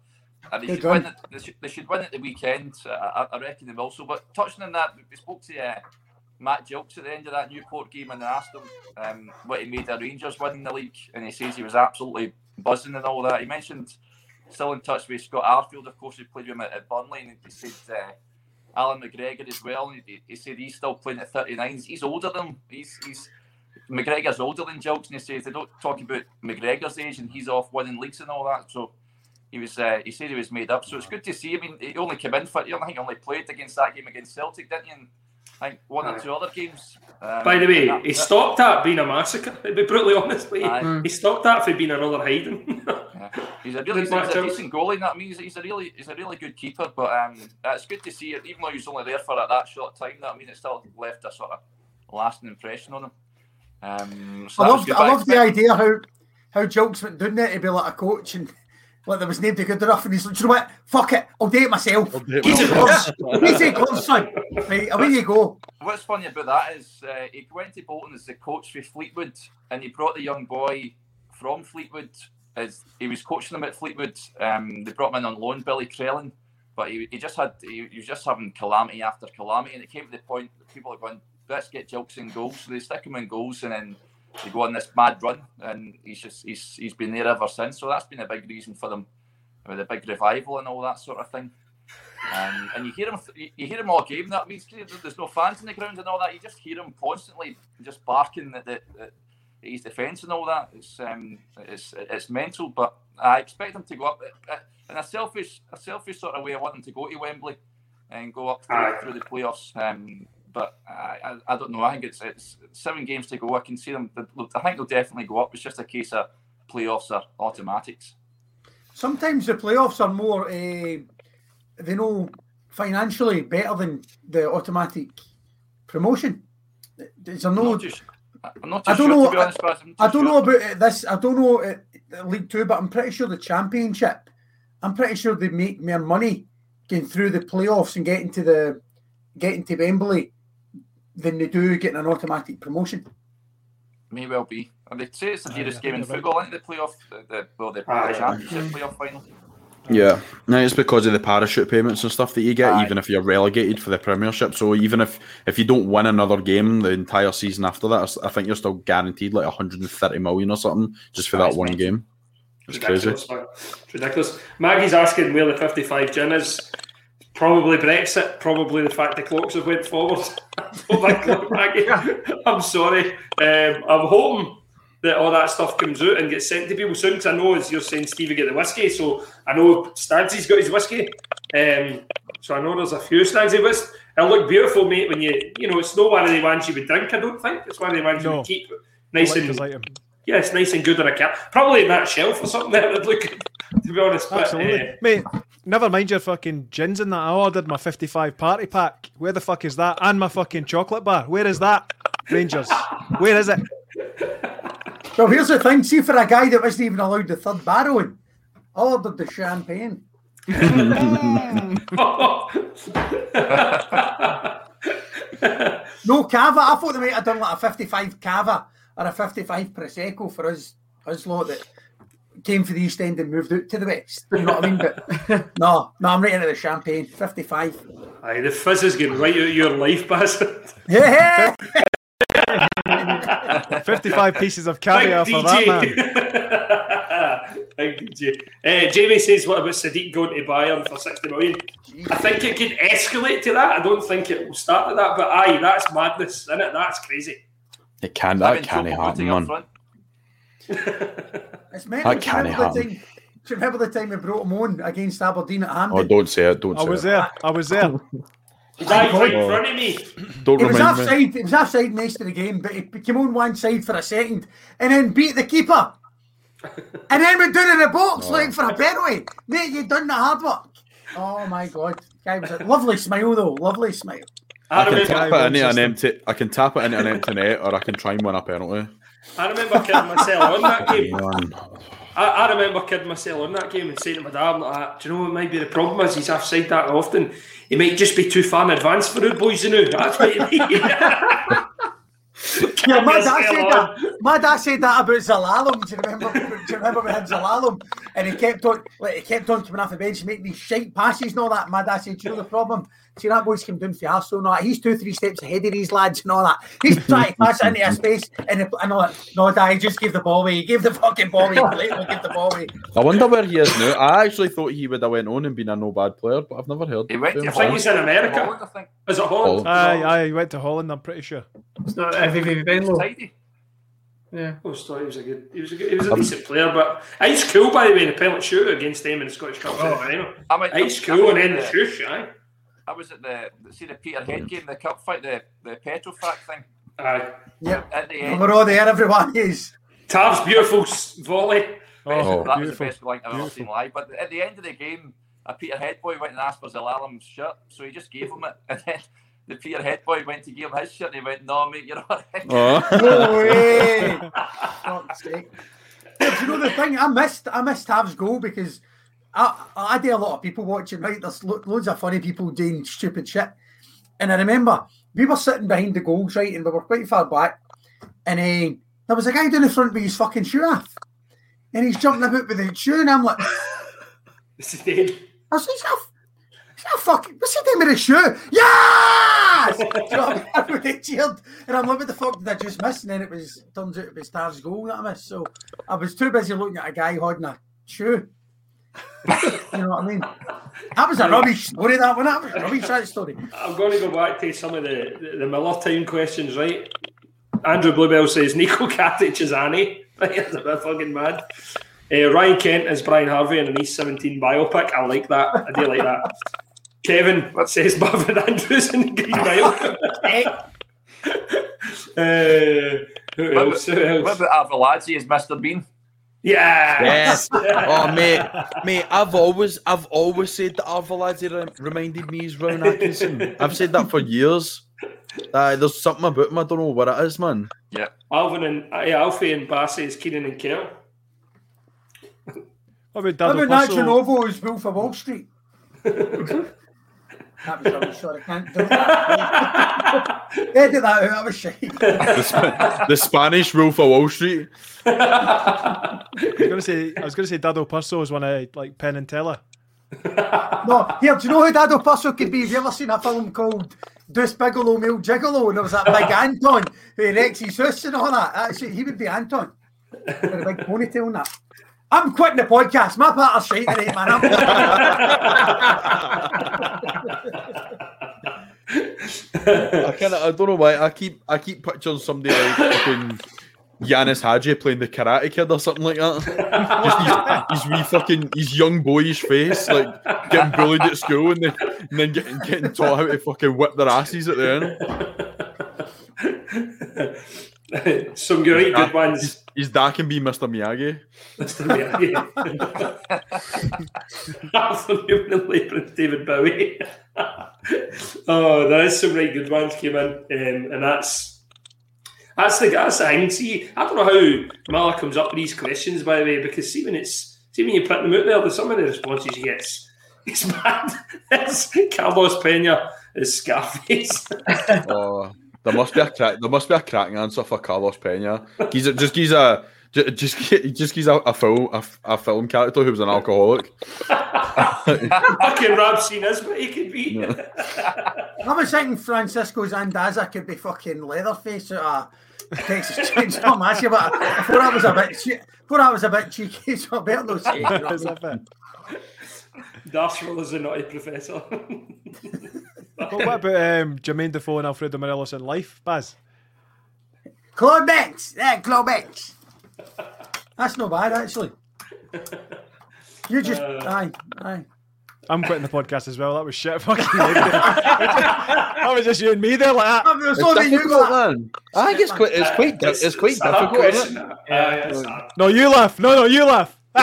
uh, they, should win it, they, should, they should win at the weekend. Uh, I, I, reckon they will. So, but touching on that, we spoke to uh, Matt Gilks at the end of that Newport game and asked him um, what he made the Rangers winning the league, and he says he was absolutely buzzing and all that. He mentioned still in touch with Scott Arfield, of course, who played with him at, at Burnley, and he said. Uh, Allan McGregor as well. He, he, said he's still playing at 39. He's older than. He's he's McGregor's older than Gilks, and he says they don't talk about McGregor's age, and he's off winning leagues and all that. So he was, uh, he said he was made up. So it's good to see. I mean, he only came in for. I think he only played against that game against Celtic, didn't he? And I think one or two other games. Um, By the way, that, he stopped that being a massacre. To be brutally honest with you, he stopped that for being another hiding. yeah. He's a really he's, he's a decent goalie. That means he's a really he's a really good keeper. But um, it's good to see it, even though he was only there for that short time. That means mean, it still left a sort of lasting impression on him. Um, so I love I love the idea how how Gilks went down there to be like a coach and like there was named good enough and he's like, you know what? Fuck it, I'll do it myself. Easy gloves, easy gloves, son. Right, away you go. What's funny about that is uh, he went to Bolton as the coach for Fleetwood and he brought the young boy from Fleetwood as he was coaching them at Fleetwood. Um, they brought him in on loan, Billy Crellin, but he, he just had he, he was just having calamity after calamity, and it came to the point that people are going, let's get Gilks in goals. So they stick him in goals and then they go on this mad run and he's just he's he's been there ever since. So that's been a big reason for them with a big revival and all that sort of thing. Um, and you hear him you hear him all game. That means there's no fans in the ground and all that. You just hear him constantly just barking at, the, at his defence and all that. It's um, it's it's mental, but I expect him to go up in a selfish a selfish sort of way. I want him to go to Wembley and go up through, through the playoffs. Um, but I, I, I, don't know. I think it's it's seven games to go. I can see them. I think they'll definitely go up. It's just a case of playoffs are automatics. Sometimes the playoffs are more. Uh, they know financially better than the automatic promotion. Is there no? Just, I'm not I don't sure, know. Honest, I, don't sure. know about this. I don't know uh, League Two, but I'm pretty sure the Championship. I'm pretty sure they make more money getting through the playoffs and getting to the getting to Wembley than they do getting an automatic promotion. May well be. And they say it's the dearest game in football, isn't it? The playoff, the, the well, the uh, championship playoff final. Yeah, no, it's because of the parachute payments and stuff that you get, Aye. even if you're relegated for the Premiership. So even if if you don't win another game the entire season after that, I think you're still guaranteed like 130 million or something just for that one game. It's crazy. It's ridiculous. Maggie's asking where the 55 gin is. Probably Brexit. Probably the fact the clocks have went forward. I'm sorry. Um, I'm hoping that all that stuff comes out and gets sent to people soon. Because I know, as you're saying, Stevie get the whiskey, so I know Stadsy's got his whiskey. Um, so I know there's a few Stadsy whiskey. It'll look beautiful, mate. When you, you know, it's not one of the ones you would drink. I don't think it's one of the ones no. you would keep nice and yeah, it's nice and good on a cap. Probably in that shelf or something. That would look to be honest. But, Absolutely, uh, mate. Never mind your fucking gins in that. I ordered my 55 party pack. Where the fuck is that? And my fucking chocolate bar. Where is that? Rangers. Where is it? Well, here's the thing. See, for a guy that wasn't even allowed the third barrowing, I ordered the champagne. No cava. I thought they might have done like a 55 cava or a 55 prosecco for us, us lot that came for the East End and moved out to the West. You know what I mean? But no, no, I'm right into the champagne. 55. aye, the fizz is getting right out of your life, bastard. Yeah. 55 pieces of caviar for that, man. Big DJ. Uh, Jamie says, "What about Sadiq going to Bayern for sixty million? I think it could escalate to that. I don't think it will start at that, but aye, that's madness, isn't it? That's crazy. It can Having that can't Choupo-Moting happen, man. Front. It's mental. That can't remember the happen. time- do you remember the time we brought him on against Aberdeen at Hampden? Oh, don't say it. Don't I say was it. there. I was there. He died right in front of me. Don't It was remind me. offside. It was offside most of the game, but he came on one side for a second and then beat the keeper. and then went down in the box Oh. looking for a penalty. Mate, you done the hard work. Oh my god. Guy was a lovely smile though. Lovely smile. I I can tap it into an empty. I can tap it into an empty net, or I can try and win a penalty. I remember kidding myself on that game. I, I remember kidding myself on that game and saying to my dad, like, "Ah, "Do you know what might be the problem? Is he's offside that often. He might just be too far in advance for the boys, you know. That's what it means." Yeah, my dad said go that. My dad said that about Zelalem. Do you remember? Do you remember we had Zelalem? And he kept on, like, he kept on coming off the bench making these shite passes and all that. My dad said, "Do you know the problem? See that boy's come down for Arsenal now. He's two, three steps ahead of these lads and all that. He's trying to pass it into a space, and the, and all that. No, dad, he just gave the ball away. He gave the fucking ball away. He gave the ball away. I wonder where he is now. I actually thought he would have went on and been a no bad player, but I've never heard. He went of to him. think he's in America. Holland, I think. Is it Holland? Holland. Aye, aye, he went to Holland, I'm pretty sure. It's not VVV-Venlo. Tidy. Yeah. Oh, I always thought he was a good, he was a good, he was a um, decent player, but he's cool by the way in the penalty shooter against them in the Scottish Cup Oh, final. I went. He's I cool went and then to the the- shush, aye. I was at the see the Peterhead game, the cup fight, the the Petrofac thing. Aye. Yep. At the end, we're all there. Everyone is. Tav's beautiful volley. Oh, that was the best goal I've ever seen live. But at the end of the game, a Peterhead boy went and asked for Zelalem's shirt, so he just gave him it. And then the Peterhead boy went to give him his shirt, and he went, "No, mate, you're all right." Oh. No way. Fuck's sake. Yeah, do you know the thing? I missed I missed Tav's goal because I I do a lot of people watching, right? There's lo- loads of funny people doing stupid shit. And I remember we were sitting behind the goals, right, and we were quite far back. And uh, there was a guy down the front with his fucking shoe off. And he's jumping about with the shoe, and I'm like, This is dead. I was like, "Is that- is that fucking, what's he doing with his shoe? Yes! You know what I mean? Cheered. And I'm like, what the fuck did I just miss? And then it was, turns out it was Star's goal that I missed. So I was too busy looking at a guy holding a shoe. you know what I mean? That was a rubbish story, that one. That was a rubbish that story. I'm going to go back to some of the, the, the Miller Town questions, right? Andrew Bluebell says Nico Katic is Annie. That's a bit fucking mad. Uh, Ryan Kent is Brian Harvey in an East 17 biopic. I like that. I do like that. Kevin says Marvin Andrews in the Green Mile. uh, who What else? Who about, what else? about Arveladze as Mr. Bean? Yeah. Yes. Oh mate, mate, I've always, I've always said that Arveladze rem- reminded me of Rowan Atkinson. I've said that for years. Uh, there's something about him. I don't know what it is, man. Yeah. Alvin and uh, Alfie and Bassey is Keenan and Kerr. What about How Dado about Nacho Passo? Novo's Wolf of Wall Street? that was rubbish. Sorry, I can't do that. Edit that out. That was shit. The, Sp- the Spanish Wolf of Wall Street. I was gonna say, I was gonna say Dado Prso is one of like Penn and Teller. No, here, do you know who Dado Prso could be? Have you ever seen a film called Deuce Bigalow, Male Gigolo? And there was that big Anton who erects his house and all that. Actually, he would be Anton. With a big ponytail and that. I'm quitting the podcast. My part of shite tonight, man. I kind of, I don't know why. I keep, I keep picturing somebody like fucking Ianis Hagi playing the Karate Kid or something like that. Just his, his wee fucking, his young boyish face, like getting bullied at school and then, and then getting getting taught how to fucking whip their asses at the end. Some great good ones. His dad can be Mr. Miyagi. Mr. Miyagi. Arthur Numan and David Bowie. oh, there is some right good ones came in, um, and that's that's the that's the thing. See, I don't know how Miller comes up with these questions, by the way, because see when it's see when you put them out there, there's some of the responses he gets. It's mad. It's Carlos Pena is Scarface. oh, there must be a crack, there must be a cracking answer for Carlos Pena. He's a, just he's a just just he's a, a film a, a film character who was an alcoholic. Fucking rap scene is what he could be. I was thinking Francisco Sandaza could be fucking Leatherface out of Texas Chainsaw Massacre, but I thought that was a bit, che- I thought that was a bit cheeky, so I better not say it. Is that fair? Is a naughty professor. But what about um, Jermaine Defoe and Alfredo Morelos in life, Baz? Claude Banks, yeah, Claude Banks. That's not bad actually. You just, aye, aye. I'm quitting the podcast as well. That was shit. Fucking that was just you and me there like that. I mean, it's only you difficult, got man. I think it's quite it's quite di- it's quite a difficult. Isn't it? that. Aye, it's. No, you laugh. No, no, you laugh.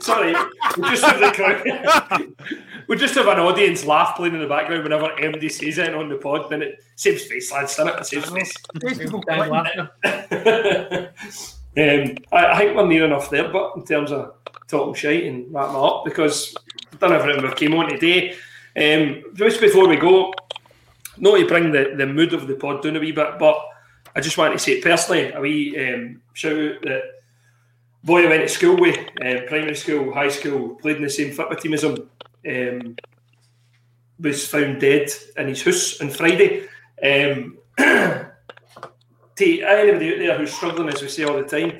Sorry, we just have the we just have an audience laugh playing in the background whenever MD says it on the pod. Then it saves face, lads. Doesn't it? It saves face. These people Dan quitting. Laughter. um, I, I think we're near enough there, but in terms of talking shite and wrapping up, because we've done everything we came on today. Um, just before we go, not to bring the, the mood of the pod down a wee bit, but I just want to say personally, a wee um, shout out that boy I went to school with, uh, primary school, high school, played in the same football team as him, um, was found dead in his house on Friday. Um, to anybody out there who's struggling, as we say all the time,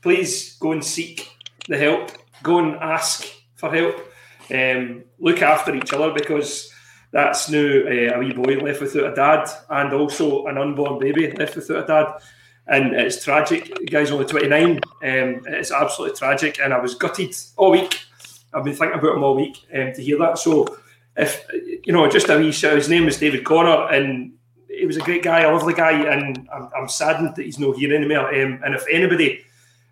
please go and seek the help. Go and ask for help. Um, look after each other because that's now uh, a wee boy left without a dad and also an unborn baby left without a dad. And it's tragic. The guy's only 29. Um, it's absolutely tragic. And I was gutted all week. I've been thinking about him all week um, to hear that. So, if you know, just a wee shout. His name was David Connor, and he was a great guy, a lovely guy, and I'm, I'm saddened that he's not here anymore. Um, and if anybody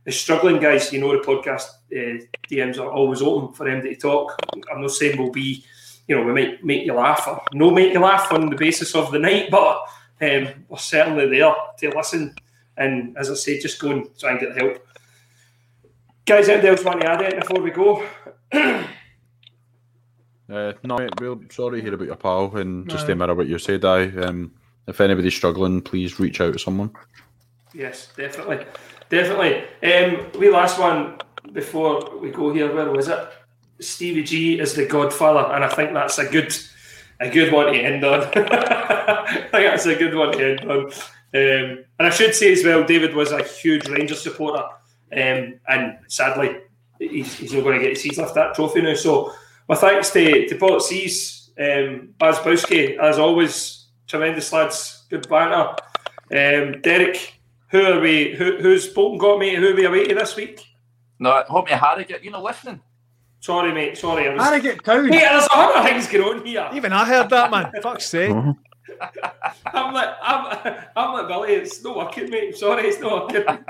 is struggling, guys, you know the podcast uh, DMs are always open for them to talk. I'm not saying we'll be, you know, we might make you laugh or no make you laugh on the basis of the night, but um, we're certainly there to listen. And as I say, just go and try and get the help. Guys, anything else want to add in before we go? Uh, no, mate, we're sorry to hear about your pal, and just to mirror what you said, I um, if anybody's struggling, please reach out to someone. Yes, definitely, definitely. Um, we last one before we go here. Where was it? Stevie G is the Godfather, and I think that's a good, a good one to end on. I think that's a good one to end on. Um, and I should say as well, David was a huge Rangers supporter, um, and sadly, he's, he's not going to get to see lift that trophy now. So, my thanks to to Paul Seas, um, Baz Bowski, as always, tremendous lads, good banter. Um, Derek, who are we? Who, who's Bolton got, mate? Who are we away to this week? No, I hope you Harrogate, you know, listening. Sorry, mate. Sorry, I was. Harrogate Town. Hey, there's a hundred things going on here. Even I heard that, man. Fuck's sake. I'm like, I'm, I'm like Billy. It's not working, mate. Sorry, it's not working.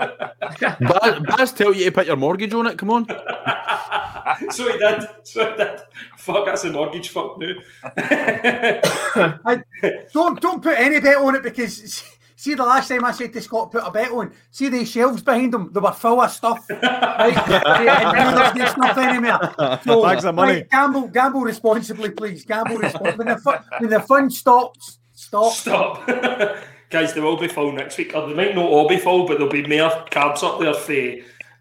Baz, Baz tell you to put your mortgage on it. Come on. so he did. So he did. Fuck, that's a mortgage. Fuck no. I, don't don't put any bet on it because see the last time I said to Scott put a bet on, see the shelves behind them, they were full of stuff. Right? Yeah, and there's no stuff anymore. So, Bags of money. right, gamble, gamble responsibly, please. Gamble responsibly. When the fun, when the fun stops, stop. Stop. Guys, they will be full next week. Or they might not all be full, but there'll be more cards up there for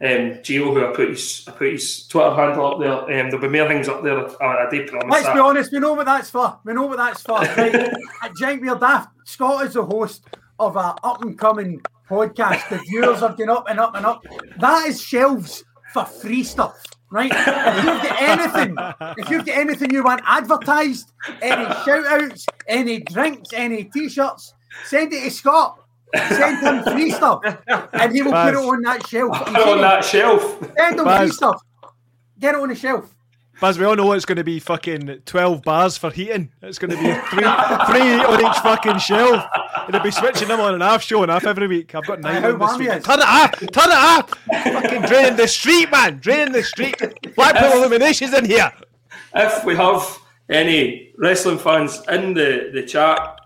um, Gio, who I put his I put his Twitter handle up there. Um, there'll be more things up there. I, I did promise Let's that. be honest, we know what that's for. We know what that's for. Right? At Giant Weird Daft, Scott is the host of a up and coming podcast. The viewers are going up and up and up. That is shelves for free stuff. Right? If you've got anything, if you've got anything you want advertised, any shout outs, any drinks, any t shirts, send it to Scott. Send him free stuff and he will put it on that shelf. Put it on that shelf. Send him free stuff. Get it on the shelf. Baz, we all know it's going to be fucking 12 bars for heating. It's going to be three, three on each fucking shelf. And It'll be switching them on and off, show and off every week. I've got nine how on this warm week. Turn it off! Turn it off! fucking draining the street, man! Draining the street. Blackpool Illuminations in here. if we have any wrestling fans in the, the chat,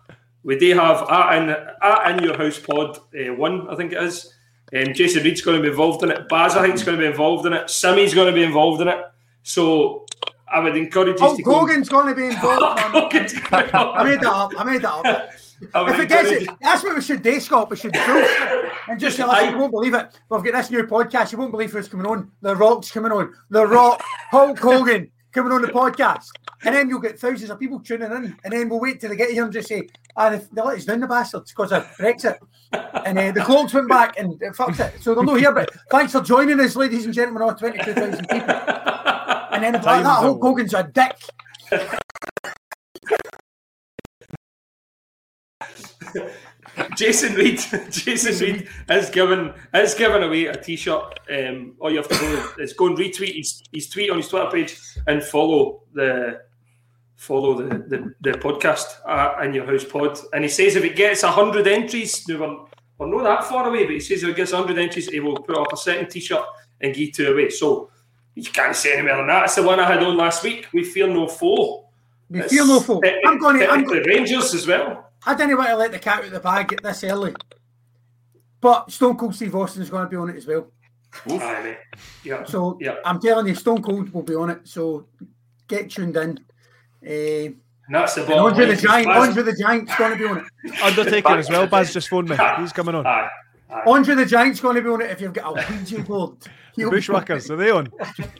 we do have at in, at in your house pod uh, one, I think it is. Um, Jason Reed's going to be involved in it. Baz, I think, is going to be involved in it. Simmy's going to be involved in it. So I would encourage you Hulk to go. Hogan's going to be involved. man. Hogan's going to I made that up. I made that up. I If it gets it, that's what we should do, Scott. We should do and just say, listen, you won't believe it. We've got this new podcast. You won't believe who's coming on. The Rock's coming on. The Rock, Hulk Hogan coming on the podcast. And then you'll get thousands of people tuning in. And then we'll wait till they get here and just say, ah, they, they let us down the bastards because of Brexit. And uh, the clocks went back and it fucked it. So they're not here. But thanks for joining us, ladies and gentlemen, all 22,000 people. And then like that, Hulk Hogan's a dick. Jason Reed, Jason Reed is given is giving away a T-shirt. Um, all you have to do is go and retweet his, his tweet on his Twitter page and follow the follow the the, the podcast uh, in your house pod. And he says if it gets hundred entries, now we're, we're not that far away, but he says if it gets hundred entries, he will put up a second T-shirt and give two away. So you can't say any more than that. It's the one I had on last week. We fear no foe. We It's feel no fool. techni- I'm going to. I'm, technically Rangers as well. I didn't want to let the cat out of the bag at this early. But Stone Cold Steve Austin's going to be on it as well. Aye, mate. Yeah. So Yeah. I'm telling you, Stone Cold will be on it. So get tuned in. Uh, And that's the and bottom Andre the line. Giant, Baz- Andre the Giant's going to be on it. Undertaker as well. Baz just phoned me. He's coming on. Aye. Andre the Giant's going to be on it if you've got a Ouija board. He'll Bushwhackers, are they on?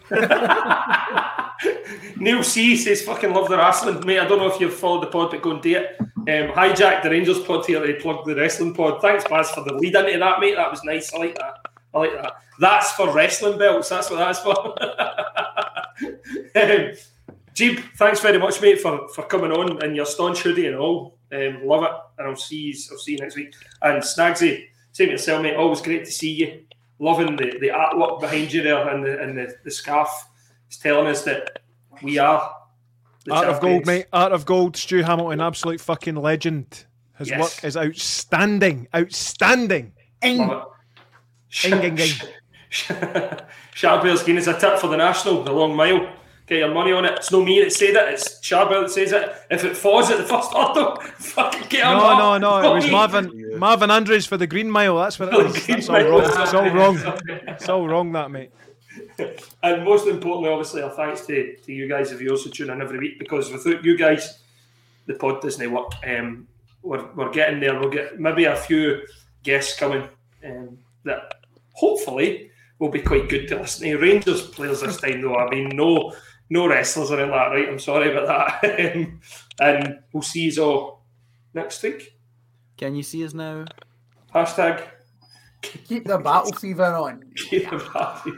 Neil C says, fucking love the wrestling. Mate, I don't know if you've followed the pod, but go and do it. Um, hijack the Rangers pod here They plugged the wrestling pod. Thanks, Baz, for the lead into that, mate. That was nice. I like that. I like that. That's for wrestling belts. That's what that's for. um, Geeb, thanks very much, mate, for, for coming on and your staunch hoodie and all. Um, love it. And I'll see you, I'll see you next week. And Snagsy, same to yourself, mate. Always great to see you. Loving the, the artwork behind you there and the, and the, the scarf. It's telling us that we are the Art of Gold, mate. Art of Gold. Stu Hamilton, absolute fucking legend. His Yes. work is outstanding. Outstanding. It. Ing, ing, ing. Sharpairs Guinness a tip for the national, the long mile. Get your money on it. It's no me that said it, it's Sharpairs that says it. If it falls at the first order, fucking get him No, up. no, no. It was. Marvin Marvin Andrews for the Green Mile. That's what it. Green That's all wrong. It's all wrong. It's all wrong, that mate. And most importantly, obviously, our thanks to, to you guys, the viewers who tune in every week, because without you guys, the pod doesn't work. Um, we're, we're getting there. We'll get maybe a few guests coming um, that hopefully will be quite good to listen to. Rangers players this time, though. I mean, no no wrestlers or anything like that, right? I'm sorry about that. Um, and we'll see you all next week. Can you see us now? Hashtag Keep the battle fever on. keep the party.